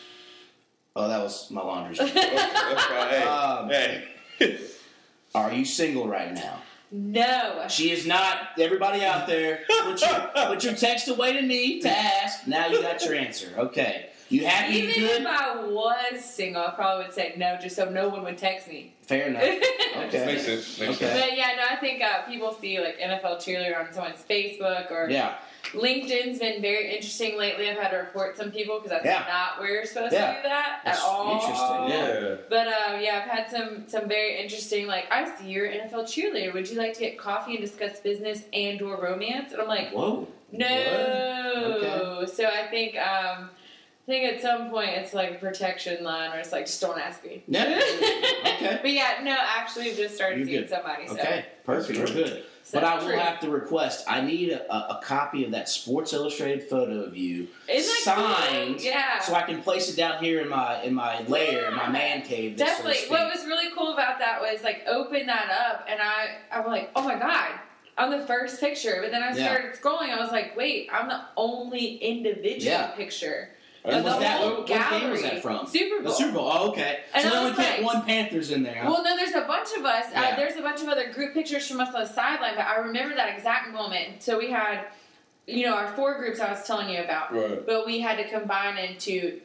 [SPEAKER 3] Oh, that was my laundry.
[SPEAKER 2] okay, that's fine. Hey,
[SPEAKER 3] Um,
[SPEAKER 2] hey.
[SPEAKER 3] Are you single right now?
[SPEAKER 4] No.
[SPEAKER 3] She is not. Everybody out there, put your, put your text away to me to ask. Now you got your answer. Okay. You happy? You
[SPEAKER 4] Even
[SPEAKER 3] good?
[SPEAKER 4] if I was single, I probably would say no, just so no one would text me.
[SPEAKER 3] Fair enough. Okay.
[SPEAKER 2] Makes sense. Makes
[SPEAKER 3] Okay.
[SPEAKER 2] sense.
[SPEAKER 4] But yeah, no, I think uh, people see like NFL cheerleader on someone's Facebook or
[SPEAKER 3] Yeah.
[SPEAKER 4] LinkedIn's been very interesting lately. I've had to report some people because that's
[SPEAKER 3] Yeah.
[SPEAKER 4] not where you're supposed
[SPEAKER 3] Yeah.
[SPEAKER 4] to do that
[SPEAKER 3] That's
[SPEAKER 4] at all.
[SPEAKER 3] interesting,
[SPEAKER 2] Yeah.
[SPEAKER 4] But um, yeah, I've had some some very interesting like I see you're an NFL cheerleader. Would you like to get coffee and discuss business and or romance? And I'm like,
[SPEAKER 3] Whoa.
[SPEAKER 4] no.
[SPEAKER 3] What?
[SPEAKER 4] So I think um, I think at some point it's like a protection line where it's like just don't ask me.
[SPEAKER 3] Yeah. Okay.
[SPEAKER 4] But yeah, no, actually just started
[SPEAKER 3] You're
[SPEAKER 4] seeing
[SPEAKER 3] good.
[SPEAKER 4] somebody. So,
[SPEAKER 3] Okay. Perfect. We're good.
[SPEAKER 4] so
[SPEAKER 3] But I will
[SPEAKER 4] true.
[SPEAKER 3] have to request. I need a, a, a copy of that Sports Illustrated photo of you
[SPEAKER 4] Isn't that cool?
[SPEAKER 3] signed,
[SPEAKER 4] Yeah.
[SPEAKER 3] so I can place it down here in my in my lair, in my man cave. that so to
[SPEAKER 4] Definitely. What was really cool about that was like open that up, and I I'm like, oh my god, I'm the first picture. But then I
[SPEAKER 3] Yeah.
[SPEAKER 4] started scrolling. I was like, wait, I'm the only individual
[SPEAKER 3] Yeah.
[SPEAKER 4] picture.
[SPEAKER 3] And was
[SPEAKER 4] the
[SPEAKER 3] that what, what game was that from?
[SPEAKER 4] Super
[SPEAKER 3] The
[SPEAKER 4] Bowl.
[SPEAKER 3] Super Bowl. Oh, okay.
[SPEAKER 4] And
[SPEAKER 3] so they only
[SPEAKER 4] like-
[SPEAKER 3] one Panthers in there. Huh?
[SPEAKER 4] Well, no, there's a bunch of us.
[SPEAKER 3] Yeah.
[SPEAKER 4] Uh, there's a bunch of other group pictures from us on the sideline, but I remember that exact moment. So we had, you know, our four groups I was telling you about,
[SPEAKER 2] Right.
[SPEAKER 4] but we had to combine into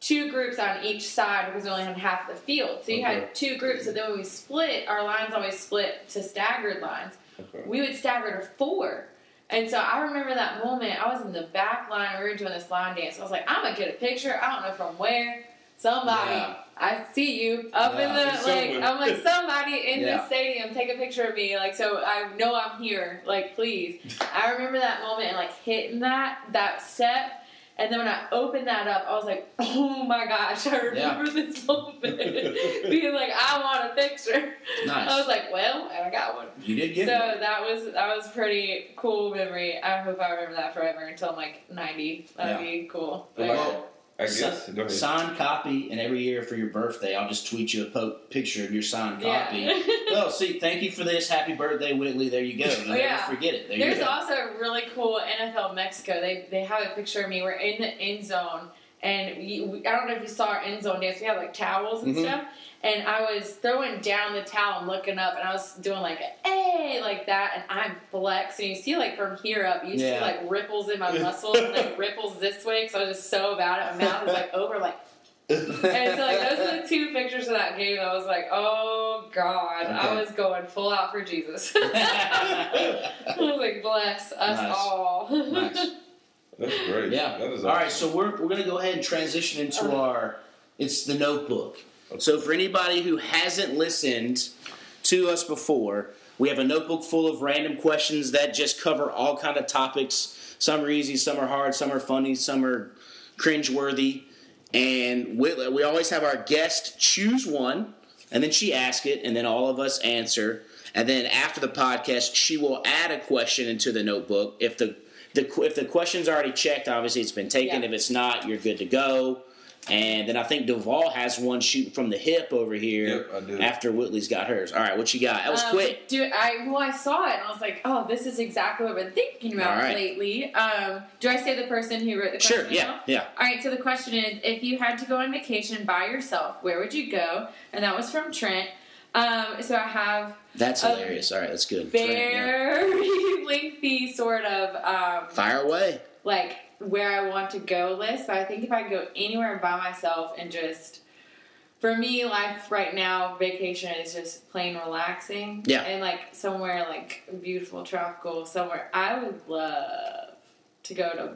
[SPEAKER 4] two groups on each side because we only had half the field. So you
[SPEAKER 2] Okay.
[SPEAKER 4] had two groups. So then when we split, our lines always split to staggered lines.
[SPEAKER 2] Okay.
[SPEAKER 4] We would stagger to four. And so I remember that moment. I was in the back line. We were doing this line dance. I was like, I'm gonna get a picture. I don't know from where. Somebody,
[SPEAKER 3] Yeah.
[SPEAKER 4] I see you up in the like.
[SPEAKER 2] Somewhere.
[SPEAKER 4] I'm like somebody in
[SPEAKER 3] Yeah.
[SPEAKER 4] the stadium. Take a picture of me. Like so, I know I'm here. Like please. I remember that moment and like hitting that that step. And then when I opened that up, I was like, "Oh my gosh! I remember this moment, being like, I want a picture."
[SPEAKER 3] nice.
[SPEAKER 4] I was like, "Well," and I got one.
[SPEAKER 3] you did
[SPEAKER 4] So
[SPEAKER 3] get one.
[SPEAKER 4] So that was that was pretty cool memory. I hope I remember that forever until I'm like 90. That'd
[SPEAKER 3] Yeah.
[SPEAKER 4] be cool.
[SPEAKER 2] I
[SPEAKER 4] But
[SPEAKER 2] like
[SPEAKER 4] yeah.
[SPEAKER 2] it. I guess. Go ahead.
[SPEAKER 3] Signed copy, and every year for your birthday, I'll just tweet you a po- picture of your signed copy.
[SPEAKER 4] Yeah.
[SPEAKER 3] well, see, thank you for this. Happy birthday, Whitleigh. There you go. You
[SPEAKER 4] Oh,
[SPEAKER 3] never
[SPEAKER 4] yeah.
[SPEAKER 3] forget it. There you
[SPEAKER 4] There's
[SPEAKER 3] go.
[SPEAKER 4] also a really cool NFL Mexico. They they have a picture of me. We're in the end zone, and we, we, I don't know if you saw our end zone dance. We had like towels and
[SPEAKER 3] Mhm.
[SPEAKER 4] stuff, and I was throwing down the towel and looking up, and I was doing like a hey like that, and I'm flexing. You see like from here up, you
[SPEAKER 3] Yeah.
[SPEAKER 4] see like ripples in my muscles, and like ripples this way because I was just so bad at my mouth was like over like. And so like those are the two pictures of that game. I was like, oh god, I was going full out for Jesus. I was like, bless us
[SPEAKER 3] Nice.
[SPEAKER 4] all.
[SPEAKER 3] nice.
[SPEAKER 2] That's great.
[SPEAKER 3] Yeah.
[SPEAKER 2] That is
[SPEAKER 3] All right, so we're, we're going to go ahead and transition into
[SPEAKER 4] Uh.
[SPEAKER 3] our. It's the notebook. So for anybody who hasn't listened to us before, we have a notebook full of random questions that just cover all kind of topics. Some are easy, some are hard, some are funny, some are cringeworthy. And we, we always have our guest choose one, and then she asks it, and then all of us answer. And then after the podcast, she will add a question into the notebook. If the the if the question's already checked, obviously it's been taken.
[SPEAKER 4] Yeah.
[SPEAKER 3] If it's not, you're good to go. And then I think Duvall has one shooting from the hip over here
[SPEAKER 2] Yep, I do.
[SPEAKER 3] after Whitleigh's got hers. All right, what you got? That was
[SPEAKER 4] Um,
[SPEAKER 3] quick.
[SPEAKER 4] Do I? Well, I saw it and I was like, oh, this is exactly what I've been thinking about
[SPEAKER 3] All right.
[SPEAKER 4] lately. Um, do I say the person who wrote the question?
[SPEAKER 3] Sure, yeah,
[SPEAKER 4] down?
[SPEAKER 3] yeah.
[SPEAKER 4] All right. So the question is, if you had to go on vacation by yourself, where would you go? And that was from Trent. Um, so I have
[SPEAKER 3] That's hilarious. All right, that's good. Trent, yeah.
[SPEAKER 4] very lengthy sort of um,
[SPEAKER 3] Fire away.
[SPEAKER 4] like where I want to go list, but I think if I go anywhere by myself and just for me, life right now, vacation is just plain relaxing.
[SPEAKER 3] Yeah.
[SPEAKER 4] And like somewhere like beautiful, tropical, somewhere I would love to go to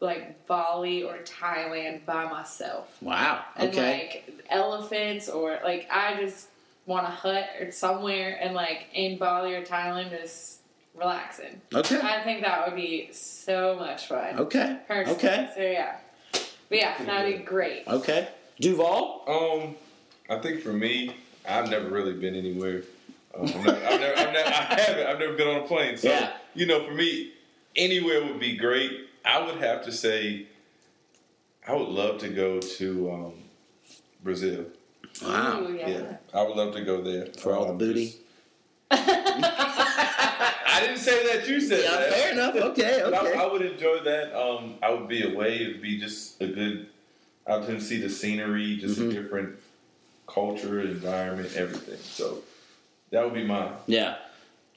[SPEAKER 4] like Bali or Thailand by myself.
[SPEAKER 3] Wow.
[SPEAKER 4] And
[SPEAKER 3] Okay.
[SPEAKER 4] like elephants or like I just want a hut or somewhere and like in Bali or Thailand just relaxing.
[SPEAKER 3] Okay.
[SPEAKER 4] I think that would be so much fun.
[SPEAKER 3] Okay.
[SPEAKER 4] Personally.
[SPEAKER 3] Okay.
[SPEAKER 4] So yeah. But yeah, that'd be great.
[SPEAKER 3] Okay. Duvall.
[SPEAKER 2] Um, I think for me, I've never really been anywhere. Um, I'm not, I've never, I've never, I haven't. I've never been on a plane. So,
[SPEAKER 3] Yeah.
[SPEAKER 2] you know, for me, anywhere would be great. I would have to say, I would love to go to um, Brazil.
[SPEAKER 3] Wow.
[SPEAKER 4] Ooh, yeah.
[SPEAKER 2] Yeah, I would love to go there
[SPEAKER 3] For all the
[SPEAKER 2] Um,
[SPEAKER 3] booty.
[SPEAKER 2] just- I didn't say that. You said
[SPEAKER 3] Yeah,
[SPEAKER 2] that.
[SPEAKER 3] fair enough. Okay.
[SPEAKER 2] But I, I would enjoy that. Um, I would be away. It'd be just a good. I would see the scenery, just
[SPEAKER 3] Mhm.
[SPEAKER 2] a different culture, environment, everything. So that would be mine.
[SPEAKER 3] Yeah.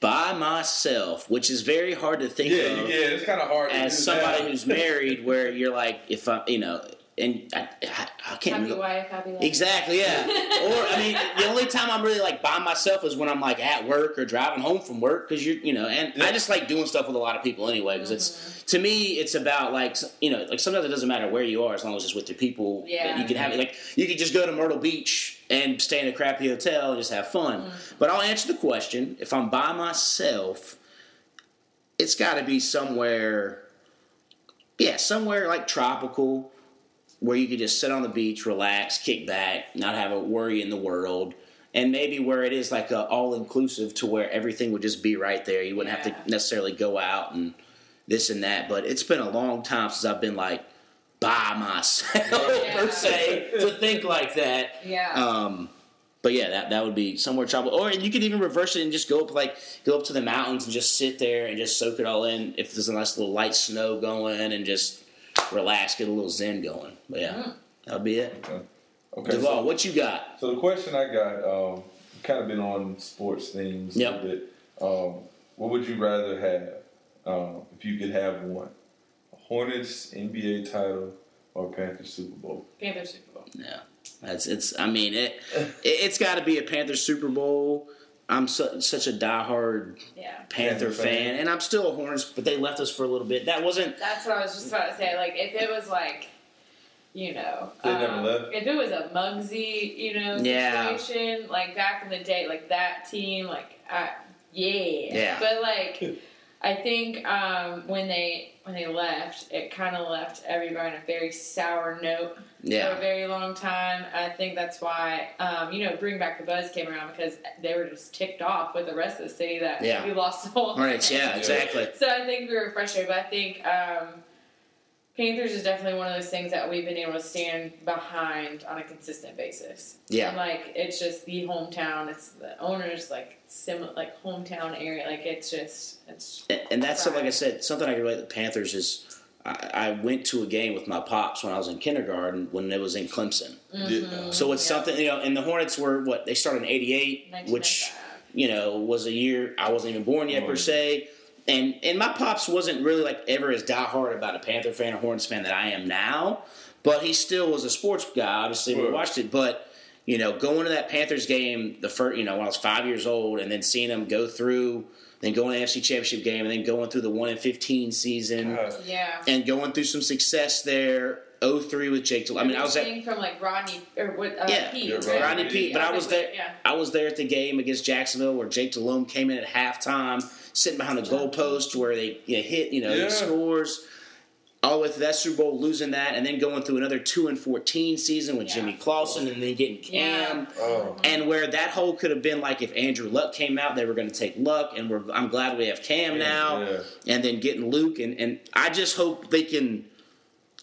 [SPEAKER 3] By myself, which is very hard to think
[SPEAKER 2] Yeah,
[SPEAKER 3] of
[SPEAKER 2] yeah. It's kind of hard
[SPEAKER 3] as somebody
[SPEAKER 2] that.
[SPEAKER 3] who's married, where you're like, if I, you know, and I, I, I can't
[SPEAKER 4] Happy
[SPEAKER 3] remember.
[SPEAKER 4] wife, happy life.
[SPEAKER 3] Exactly, yeah. or I mean, the only time I'm really like by myself is when I'm like at work or driving home from work because you're, you know, and I just like doing stuff with a lot of people anyway because it's to me it's about like you know like sometimes it doesn't matter where you are as long as it's with the people that
[SPEAKER 4] Yeah.
[SPEAKER 3] you can have like you could just go to Myrtle Beach and stay in a crappy hotel and just have fun. But I'll answer the question: if I'm by myself, it's got to be somewhere, yeah, somewhere like tropical where you could just sit on the beach, relax, kick back, not have a worry in the world, and maybe where it is like a all inclusive to where everything would just be right there. You wouldn't have to necessarily go out and this and that. But it's been a long time since I've been like by myself
[SPEAKER 4] Yeah.
[SPEAKER 3] per se to think like that.
[SPEAKER 4] Yeah.
[SPEAKER 3] Um, but yeah, that that would be somewhere tropical. Or you could even reverse it and just go up like go up to the mountains and just sit there and just soak it all in. If there's a nice little light snow going and just relax, get a little zen going. But yeah,
[SPEAKER 4] Mm.
[SPEAKER 3] that'll be it.
[SPEAKER 2] Okay.
[SPEAKER 3] Duvall,
[SPEAKER 2] So,
[SPEAKER 3] what you got?
[SPEAKER 2] so the question I got, um, kind of been on sports themes a
[SPEAKER 3] Yep.
[SPEAKER 2] little bit. Um, what would you rather have um, if you could have one? A Hornets NBA title or a Panthers Super Bowl?
[SPEAKER 4] Panthers Super Bowl.
[SPEAKER 3] Yeah, that's it's. I mean, it, it it's got to be a Panthers Super Bowl. I'm su- such a diehard
[SPEAKER 4] Yeah.
[SPEAKER 3] Panther
[SPEAKER 2] Panther
[SPEAKER 3] fan,
[SPEAKER 2] fan.
[SPEAKER 3] and I'm still a Hornets, but they left us for a little bit. That wasn't.
[SPEAKER 4] That's what I was just about to say. Like, if it was like, you know,
[SPEAKER 2] They never
[SPEAKER 4] um,
[SPEAKER 2] left?
[SPEAKER 4] if it was a Muggsy, you know,
[SPEAKER 3] Yeah.
[SPEAKER 4] situation, like back in the day, like that team, like, I, yeah.
[SPEAKER 3] Yeah.
[SPEAKER 4] But like, I think um, when they when they left, it kind of left everybody on a very sour note for a very long time. I think that's why, um, you know, Bring Back the Buzz came around because they were just ticked off with the rest of the city that
[SPEAKER 3] Yeah.
[SPEAKER 4] we lost the whole thing.
[SPEAKER 3] Yeah, exactly.
[SPEAKER 4] So I think we were frustrated, but I think um, Panthers is definitely one of those things that we've been able to stand behind on a consistent basis.
[SPEAKER 3] Yeah.
[SPEAKER 4] And, like it's just the hometown. It's the owners like similar like hometown area. Like it's just it's
[SPEAKER 3] And, and that's something, like I said, something I can relate to the Panthers is. I, I went to a game with my pops when I was in kindergarten when it was in Clemson. Mm-hmm.
[SPEAKER 2] Yeah.
[SPEAKER 3] So it's
[SPEAKER 4] Yeah.
[SPEAKER 3] something you know. And the Hornets were what they started in '88, which you know was a year I wasn't even born yet per oh, se. And and my pops wasn't really like ever as diehard about a Panther fan or Hornets fan that I am now, but he still was a sports guy. Obviously, we watched it, but you know, going to that Panthers game the first, you know, when I was five years old, and then seeing them go through, then going to the NFC Championship game, and then going through the one and fifteen season,
[SPEAKER 2] God.
[SPEAKER 4] yeah.
[SPEAKER 3] and going through some success there. 03 with Jake. Del- I mean, I was at
[SPEAKER 4] from like Rodney or what? Uh,
[SPEAKER 3] Yeah.
[SPEAKER 2] Peete,
[SPEAKER 4] right?
[SPEAKER 3] Rodney Peete, but I was there.
[SPEAKER 4] Yeah.
[SPEAKER 3] I was there at the game against Jacksonville where Jake Delhomme came in at halftime, sitting behind the goalpost where they you know, hit, you know,
[SPEAKER 2] Yeah.
[SPEAKER 3] scores. All with way through that Super Bowl, losing that, and then going through another two and fourteen season with
[SPEAKER 4] Yeah.
[SPEAKER 3] Jimmy Clausen, and then getting Cam,
[SPEAKER 2] Oh.
[SPEAKER 3] and where that hole could have been like if Andrew Luck came out, they were going to take Luck, and we're I'm glad we have Cam now,
[SPEAKER 2] Yeah.
[SPEAKER 3] and then getting Luke, and and I just hope they can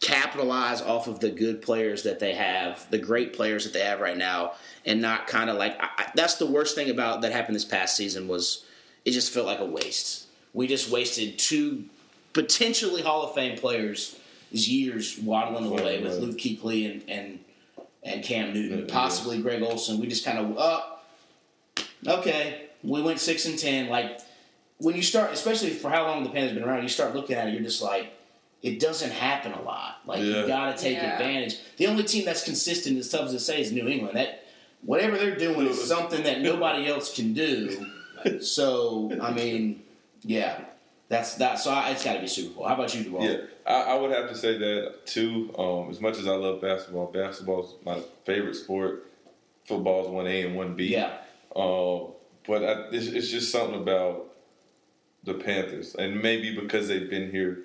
[SPEAKER 3] capitalize off of the good players that they have, the great players that they have right now, and not kind of like I, I- that's the worst thing about that happened this past season was it just felt like a waste. We just wasted two potentially Hall of Fame players years waddling away with
[SPEAKER 2] Right.
[SPEAKER 3] Luke Kuechly and and and Cam Newton, possibly Greg Olsen. We just kind of up. okay, we went six and ten. Like when you start, especially for how long the Panthers been around, you start looking at it, you're just like, it doesn't happen a lot. Like
[SPEAKER 2] Yeah.
[SPEAKER 3] you got to take
[SPEAKER 4] Yeah.
[SPEAKER 3] advantage. The only team that's consistent, as tough as it say, is New England. That whatever they're doing is something that nobody else can do. So I mean, yeah, that's that. So I, it's got to be Super Bowl. How about you, Duvall?
[SPEAKER 2] Yeah, I, I would have to say that too. Um, as much as I love basketball, basketball's my favorite sport. Football's one A and one B.
[SPEAKER 3] Yeah.
[SPEAKER 2] Um, but I, it's, it's just something about the Panthers, and maybe because they've been here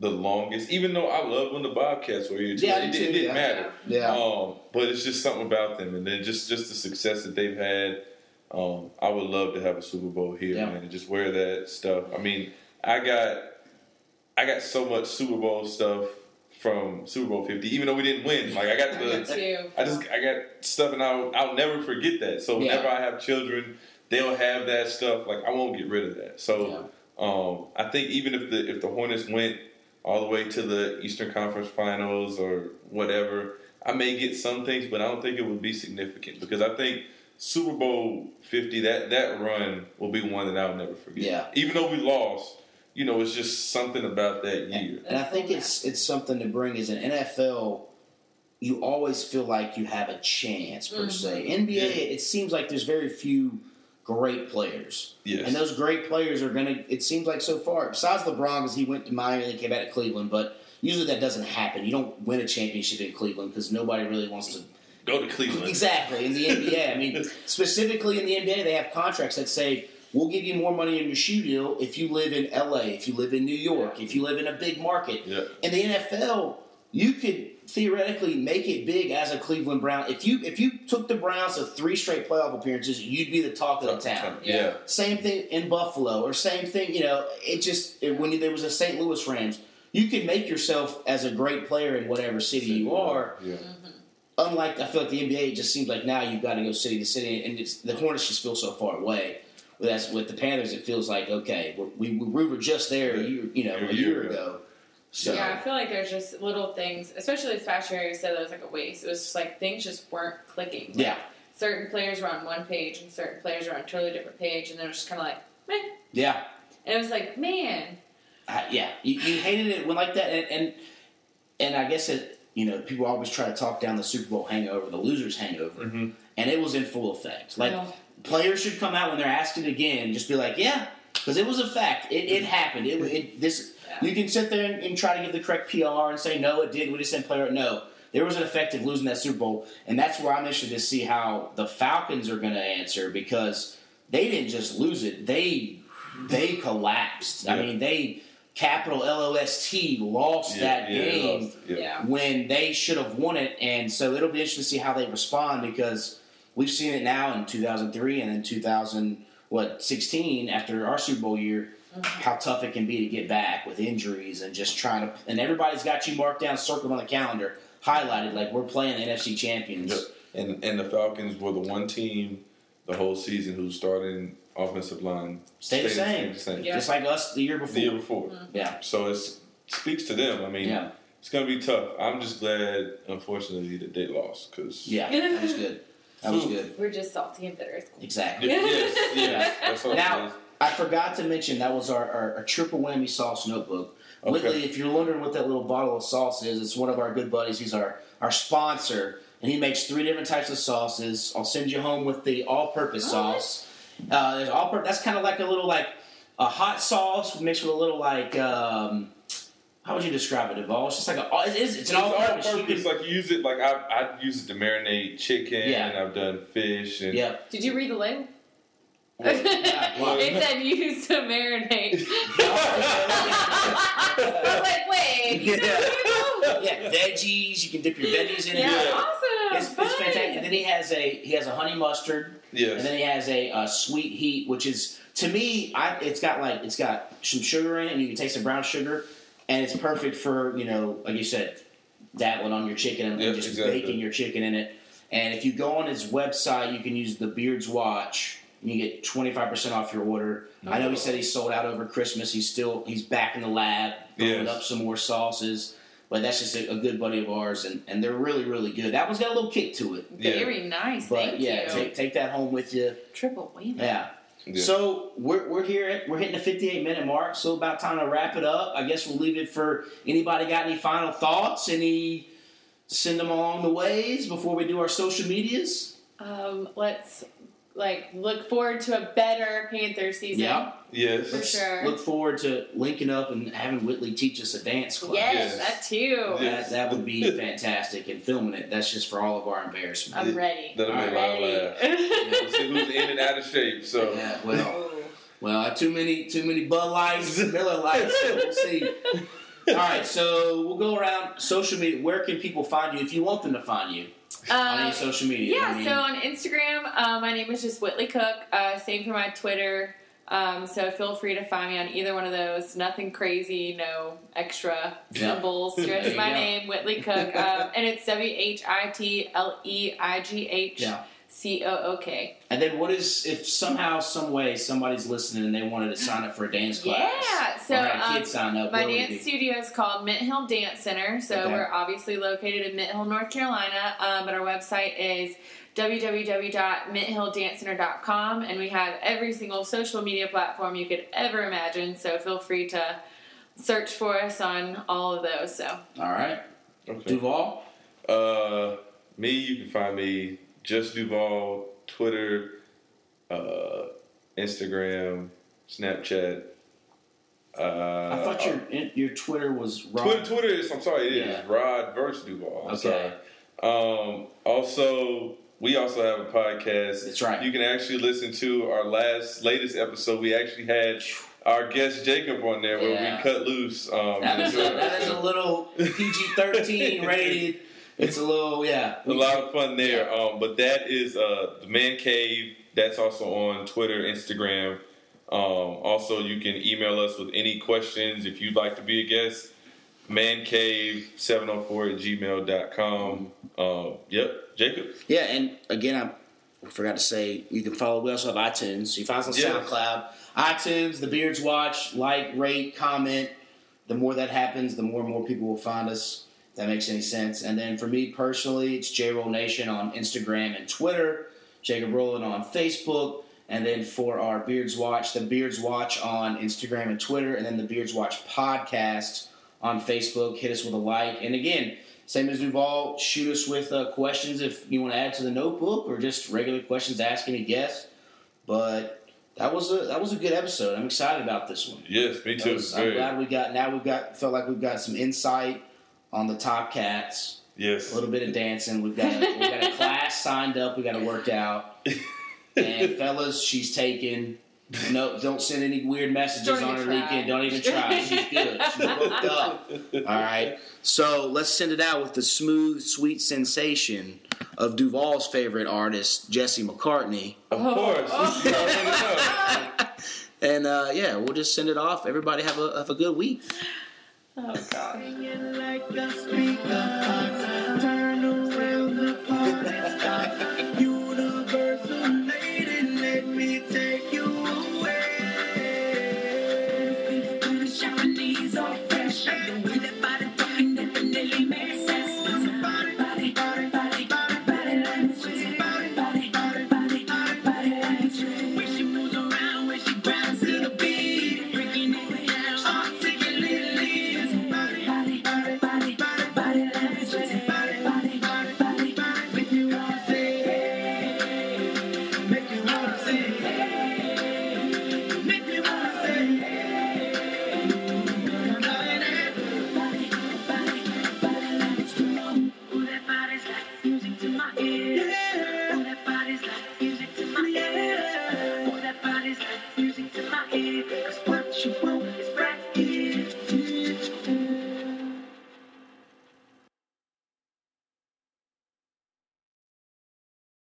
[SPEAKER 2] the longest. Even though I love when the Bobcats were here, too,
[SPEAKER 3] Yeah,
[SPEAKER 2] it,
[SPEAKER 3] do
[SPEAKER 2] it didn't
[SPEAKER 3] yeah.
[SPEAKER 2] matter.
[SPEAKER 3] Yeah.
[SPEAKER 2] Um, but it's just something about them, and then just just the success that they've had. Um, I would love to have a Super Bowl here,
[SPEAKER 3] Yeah.
[SPEAKER 2] man, and just wear that stuff. I mean, I got I got so much Super Bowl stuff from Super Bowl Fifty, even though we didn't win. Like I got
[SPEAKER 4] I got
[SPEAKER 2] the
[SPEAKER 4] two.
[SPEAKER 2] I just I got stuff, and I'll I'll never forget that. So
[SPEAKER 3] Yeah.
[SPEAKER 2] whenever I have children, they'll have that stuff. Like I won't get rid of that. So um, I think even if the if the Hornets went all the way to the Eastern Conference Finals or whatever, I may get some things, but I don't think it would be significant because I think Super Bowl Fifty that that run will be one that I'll never forget.
[SPEAKER 3] Yeah.
[SPEAKER 2] Even though we lost, you know, it's just something about that year.
[SPEAKER 3] And I think it's it's something to bring as an NFL you always feel like you have a chance per
[SPEAKER 4] Mhm.
[SPEAKER 3] se. NBA, it seems like there's very few great players,
[SPEAKER 2] Yes.
[SPEAKER 3] and those great players are gonna. It seems like so far, besides LeBron, because he went to Miami and came back to Cleveland, but usually that doesn't happen. You don't win a championship in Cleveland because nobody really wants to
[SPEAKER 2] Go to Cleveland.
[SPEAKER 3] Exactly. In the NBA, I mean, specifically in the NBA, they have contracts that say, we'll give you more money in your shoe deal if you live in LA, if you live in New York, if you live in a big market.
[SPEAKER 2] Yeah.
[SPEAKER 3] In the NFL, you could theoretically make it big as a Cleveland Brown. If you if you took the Browns to three straight playoff appearances, you'd be the talk of the town.
[SPEAKER 2] Yeah.
[SPEAKER 3] Same thing in Buffalo, or same thing. You know, it just it, when there was a St. Louis Rams, you can make yourself as a great player in whatever city you are
[SPEAKER 2] Yeah.
[SPEAKER 3] Unlike I feel like the NBA, it just seems like now you've got to go city to city, and it's, the Hornets just feel so far away. But that's with the Panthers. It feels like okay, we're, we we were just there a year, you know,
[SPEAKER 2] A
[SPEAKER 3] a
[SPEAKER 2] year
[SPEAKER 3] year
[SPEAKER 2] ago.
[SPEAKER 3] ago. So
[SPEAKER 4] Yeah, I feel like there's just little things, especially this past year. You said that was like a waste. It was just like things just weren't clicking. Like,
[SPEAKER 3] yeah,
[SPEAKER 4] certain players were on one page and certain players were on a totally different page, and they're just kind of like, meh.
[SPEAKER 3] yeah,
[SPEAKER 4] And it was like, man,
[SPEAKER 3] uh, yeah. You, you hated it when like that, and, and and I guess it. You know, people always try to talk down the Super Bowl hangover, the losers hangover,
[SPEAKER 2] Mhm.
[SPEAKER 3] and it was in full effect. Like
[SPEAKER 4] no.
[SPEAKER 3] players should come out when they're asked it again, just be like, yeah, because it was a fact. It, it happened. It, it this
[SPEAKER 4] Yeah.
[SPEAKER 3] you can sit there and, and try to give the correct PR and say no, it did. We just sent player. No, there was an effect of losing that Super Bowl, and that's where I'm interested to see how the Falcons are going to answer because they didn't just lose it; they they collapsed. I mean, they capital L O S T lost
[SPEAKER 2] Yeah,
[SPEAKER 3] that
[SPEAKER 2] yeah,
[SPEAKER 3] game
[SPEAKER 2] lost. Yeah.
[SPEAKER 4] yeah.
[SPEAKER 3] when they should have won it. And so it'll be interesting to see how they respond because we've seen it now in 2003 and then 2000 what 16 after our Super Bowl year. Mm-hmm. How tough it can be to get back with injuries and just trying to, and everybody's got you marked down, circled on the calendar, highlighted like we're playing the NFC champions.
[SPEAKER 2] Yep. And and the Falcons were the one team the whole season who starting offensive line
[SPEAKER 3] Stay the same.
[SPEAKER 2] the same.
[SPEAKER 4] Yeah.
[SPEAKER 3] Just like us the year before.
[SPEAKER 2] The year before. Mm-hmm.
[SPEAKER 3] Yeah,
[SPEAKER 2] So it speaks to them. I mean,
[SPEAKER 3] yeah,
[SPEAKER 2] it's going to be tough. I'm just glad, unfortunately, that they lost because
[SPEAKER 3] yeah. That was good. That was good.
[SPEAKER 4] We're just salty and bitter. It's cool.
[SPEAKER 3] Exactly.
[SPEAKER 2] yes, yes, that's all
[SPEAKER 3] Now- I forgot to mention that was our, our, our triple whammy sauce notebook.
[SPEAKER 2] Okay.
[SPEAKER 3] Whitleigh, if you're wondering what that little bottle of sauce is, it's one of our good buddies. He's our, our sponsor, and he makes three different types of sauces. I'll send you home with the all-purpose
[SPEAKER 4] What?
[SPEAKER 3] sauce. Uh, there's all That's kind of like a little like a hot sauce mixed with a little like um, how would you describe it, Duvall? It's just like a it is it's an
[SPEAKER 2] It's all
[SPEAKER 3] all-purpose. You
[SPEAKER 2] purpose. Like you use it. Like I I use it to marinate chicken.
[SPEAKER 3] Yeah.
[SPEAKER 2] And I've done fish and
[SPEAKER 3] Yep.
[SPEAKER 4] Did you read the label?
[SPEAKER 2] Well,
[SPEAKER 3] well-
[SPEAKER 4] it said use to marinate. I was like, wait. you
[SPEAKER 3] Yeah.
[SPEAKER 4] know?
[SPEAKER 3] yeah, veggies. You can dip your veggies in it.
[SPEAKER 4] Yeah,
[SPEAKER 2] Yeah.
[SPEAKER 4] awesome.
[SPEAKER 3] It's, it's fantastic. And then he has a he has a honey mustard, and then he has a, uh sweet heat, which is to me, I it's got like it's got some sugar in it, and you can taste the brown sugar, and it's perfect for you know, like you said, dabbling on your chicken and
[SPEAKER 2] Yep,
[SPEAKER 3] just
[SPEAKER 2] exactly.
[SPEAKER 3] baking your chicken in it. And if you go on his website, you can use the Beards Watch, and you get twenty five percent off your order. I know he said he sold out over Christmas. He's still he's back in the lab, throwing
[SPEAKER 2] Yes.
[SPEAKER 3] up some more sauces. But that's just a, a good buddy of ours, and, and they're really, really good. That one's got a little kick to it.
[SPEAKER 2] Yeah.
[SPEAKER 4] Very nice.
[SPEAKER 3] But
[SPEAKER 4] Thank
[SPEAKER 3] yeah,
[SPEAKER 4] you.
[SPEAKER 3] take take that home with you.
[SPEAKER 4] Triple whammy.
[SPEAKER 3] Yeah.
[SPEAKER 2] Yeah.
[SPEAKER 3] So we're, we're here. At, we're hitting the 58 minute mark. So about time to wrap it up. I guess we'll leave it for anybody got any final thoughts. Any send them along the ways before we do our social medias.
[SPEAKER 4] Um, let's like look forward to a better Panther season.
[SPEAKER 3] Yeah.
[SPEAKER 2] Yes.
[SPEAKER 4] For sure.
[SPEAKER 3] Look forward to linking up and having Whitleigh teach us a dance class.
[SPEAKER 4] Yes,
[SPEAKER 2] Yes.
[SPEAKER 4] that too.
[SPEAKER 2] Yeah.
[SPEAKER 3] That, that would be fantastic. And filming it, that's just for all of our embarrassment.
[SPEAKER 4] I'm ready.
[SPEAKER 2] That'll
[SPEAKER 4] I'm
[SPEAKER 2] make a lot of
[SPEAKER 4] ready.
[SPEAKER 2] We'll see who's in and out of shape. So
[SPEAKER 3] Yeah, well, well, too many, too many Bud Lights, Miller Lights. So we'll see. All right, so we'll go around social media. Where can people find you if you want them to find you on
[SPEAKER 4] Um,
[SPEAKER 3] any social media?
[SPEAKER 4] Yeah,
[SPEAKER 3] I mean,
[SPEAKER 4] so on Instagram, uh, my name is just Whitleigh Cook. Uh, same for my Twitter. Um, so feel free to find me on either one of those. Nothing crazy, no extra
[SPEAKER 3] Yeah.
[SPEAKER 4] symbols. Just my name, Whitleigh Cook, um, and it's W H I T L E I G H. C O O K.
[SPEAKER 3] and then what is if somehow, some way, somebody's listening and they wanted to sign up for a dance class?
[SPEAKER 4] Yeah, so um,
[SPEAKER 3] sign up.
[SPEAKER 4] My
[SPEAKER 3] what would it
[SPEAKER 4] dance studio is called Mint Hill Dance Center. So
[SPEAKER 3] Okay.
[SPEAKER 4] we're obviously located in Mint Hill, North Carolina. Um, but our website is www.minthilldancecenter.com, and we have every single social media platform you could ever imagine. So feel free to search for us on all of those. So
[SPEAKER 3] All right,
[SPEAKER 2] okay.
[SPEAKER 3] Duvall.
[SPEAKER 2] Uh, me, you can find me just Duvall, Twitter, uh, Instagram, Snapchat. Uh,
[SPEAKER 3] I thought your your Twitter was wrong.
[SPEAKER 2] Twitter, Twitter is. I'm sorry, it is
[SPEAKER 3] Yeah.
[SPEAKER 2] Rod versus Duvall. I'm
[SPEAKER 3] Okay.
[SPEAKER 2] sorry. Um, also, we also have a podcast.
[SPEAKER 3] That's right.
[SPEAKER 2] You can actually listen to our last latest episode. We actually had our guest Jacob on there where
[SPEAKER 3] Yeah.
[SPEAKER 2] we cut loose. Um,
[SPEAKER 3] That is, a, that is a little PG thirteen rated. It's a little yeah.
[SPEAKER 2] a lot of fun there. Um, but that is uh, the Man Cave. That's also on Twitter, Instagram. Um, also, you can email us with any questions if you'd like to be a guest. Mancave704 at gmail.com. Um, yep, Jacob.
[SPEAKER 3] Yeah, and again, I forgot to say you can follow. We also have iTunes. You find us on
[SPEAKER 2] Yeah.
[SPEAKER 3] SoundCloud, iTunes, The Beards Watch. Like, rate, comment. The more that happens, the more and more people will find us. That makes any sense. And then for me personally, it's J Roll Nation on Instagram and Twitter. Jacob Rowland on Facebook. And then for our Beards Watch, the Beards Watch on Instagram and Twitter, and then the Beards Watch podcast on Facebook. Hit us with a like. And again, same as Duvall, shoot us with uh, questions if you want to add to the notebook or just regular questions to ask any guest. But that was a that was a good episode. I'm excited about this one.
[SPEAKER 2] Yes, me too.
[SPEAKER 3] was- I'm glad we got now we've got felt like we've got some insight on the TopCats.
[SPEAKER 2] yes.
[SPEAKER 3] A little bit of dancing. We've got a, we've got a class signed up. We got to work out. And fellas, she's taken. No, don't send any weird messages
[SPEAKER 1] Don't
[SPEAKER 3] on her
[SPEAKER 1] even try.
[SPEAKER 3] weekend. Don't even try. She's good. She's booked up. All right. So let's send it out with the smooth, sweet sensation of Duvall's favorite artist, Jesse McCartney.
[SPEAKER 2] Of
[SPEAKER 1] Oh.
[SPEAKER 2] course. You already know.
[SPEAKER 3] And uh, yeah, we'll just send it off. Everybody have a have a good week.
[SPEAKER 1] Oh god.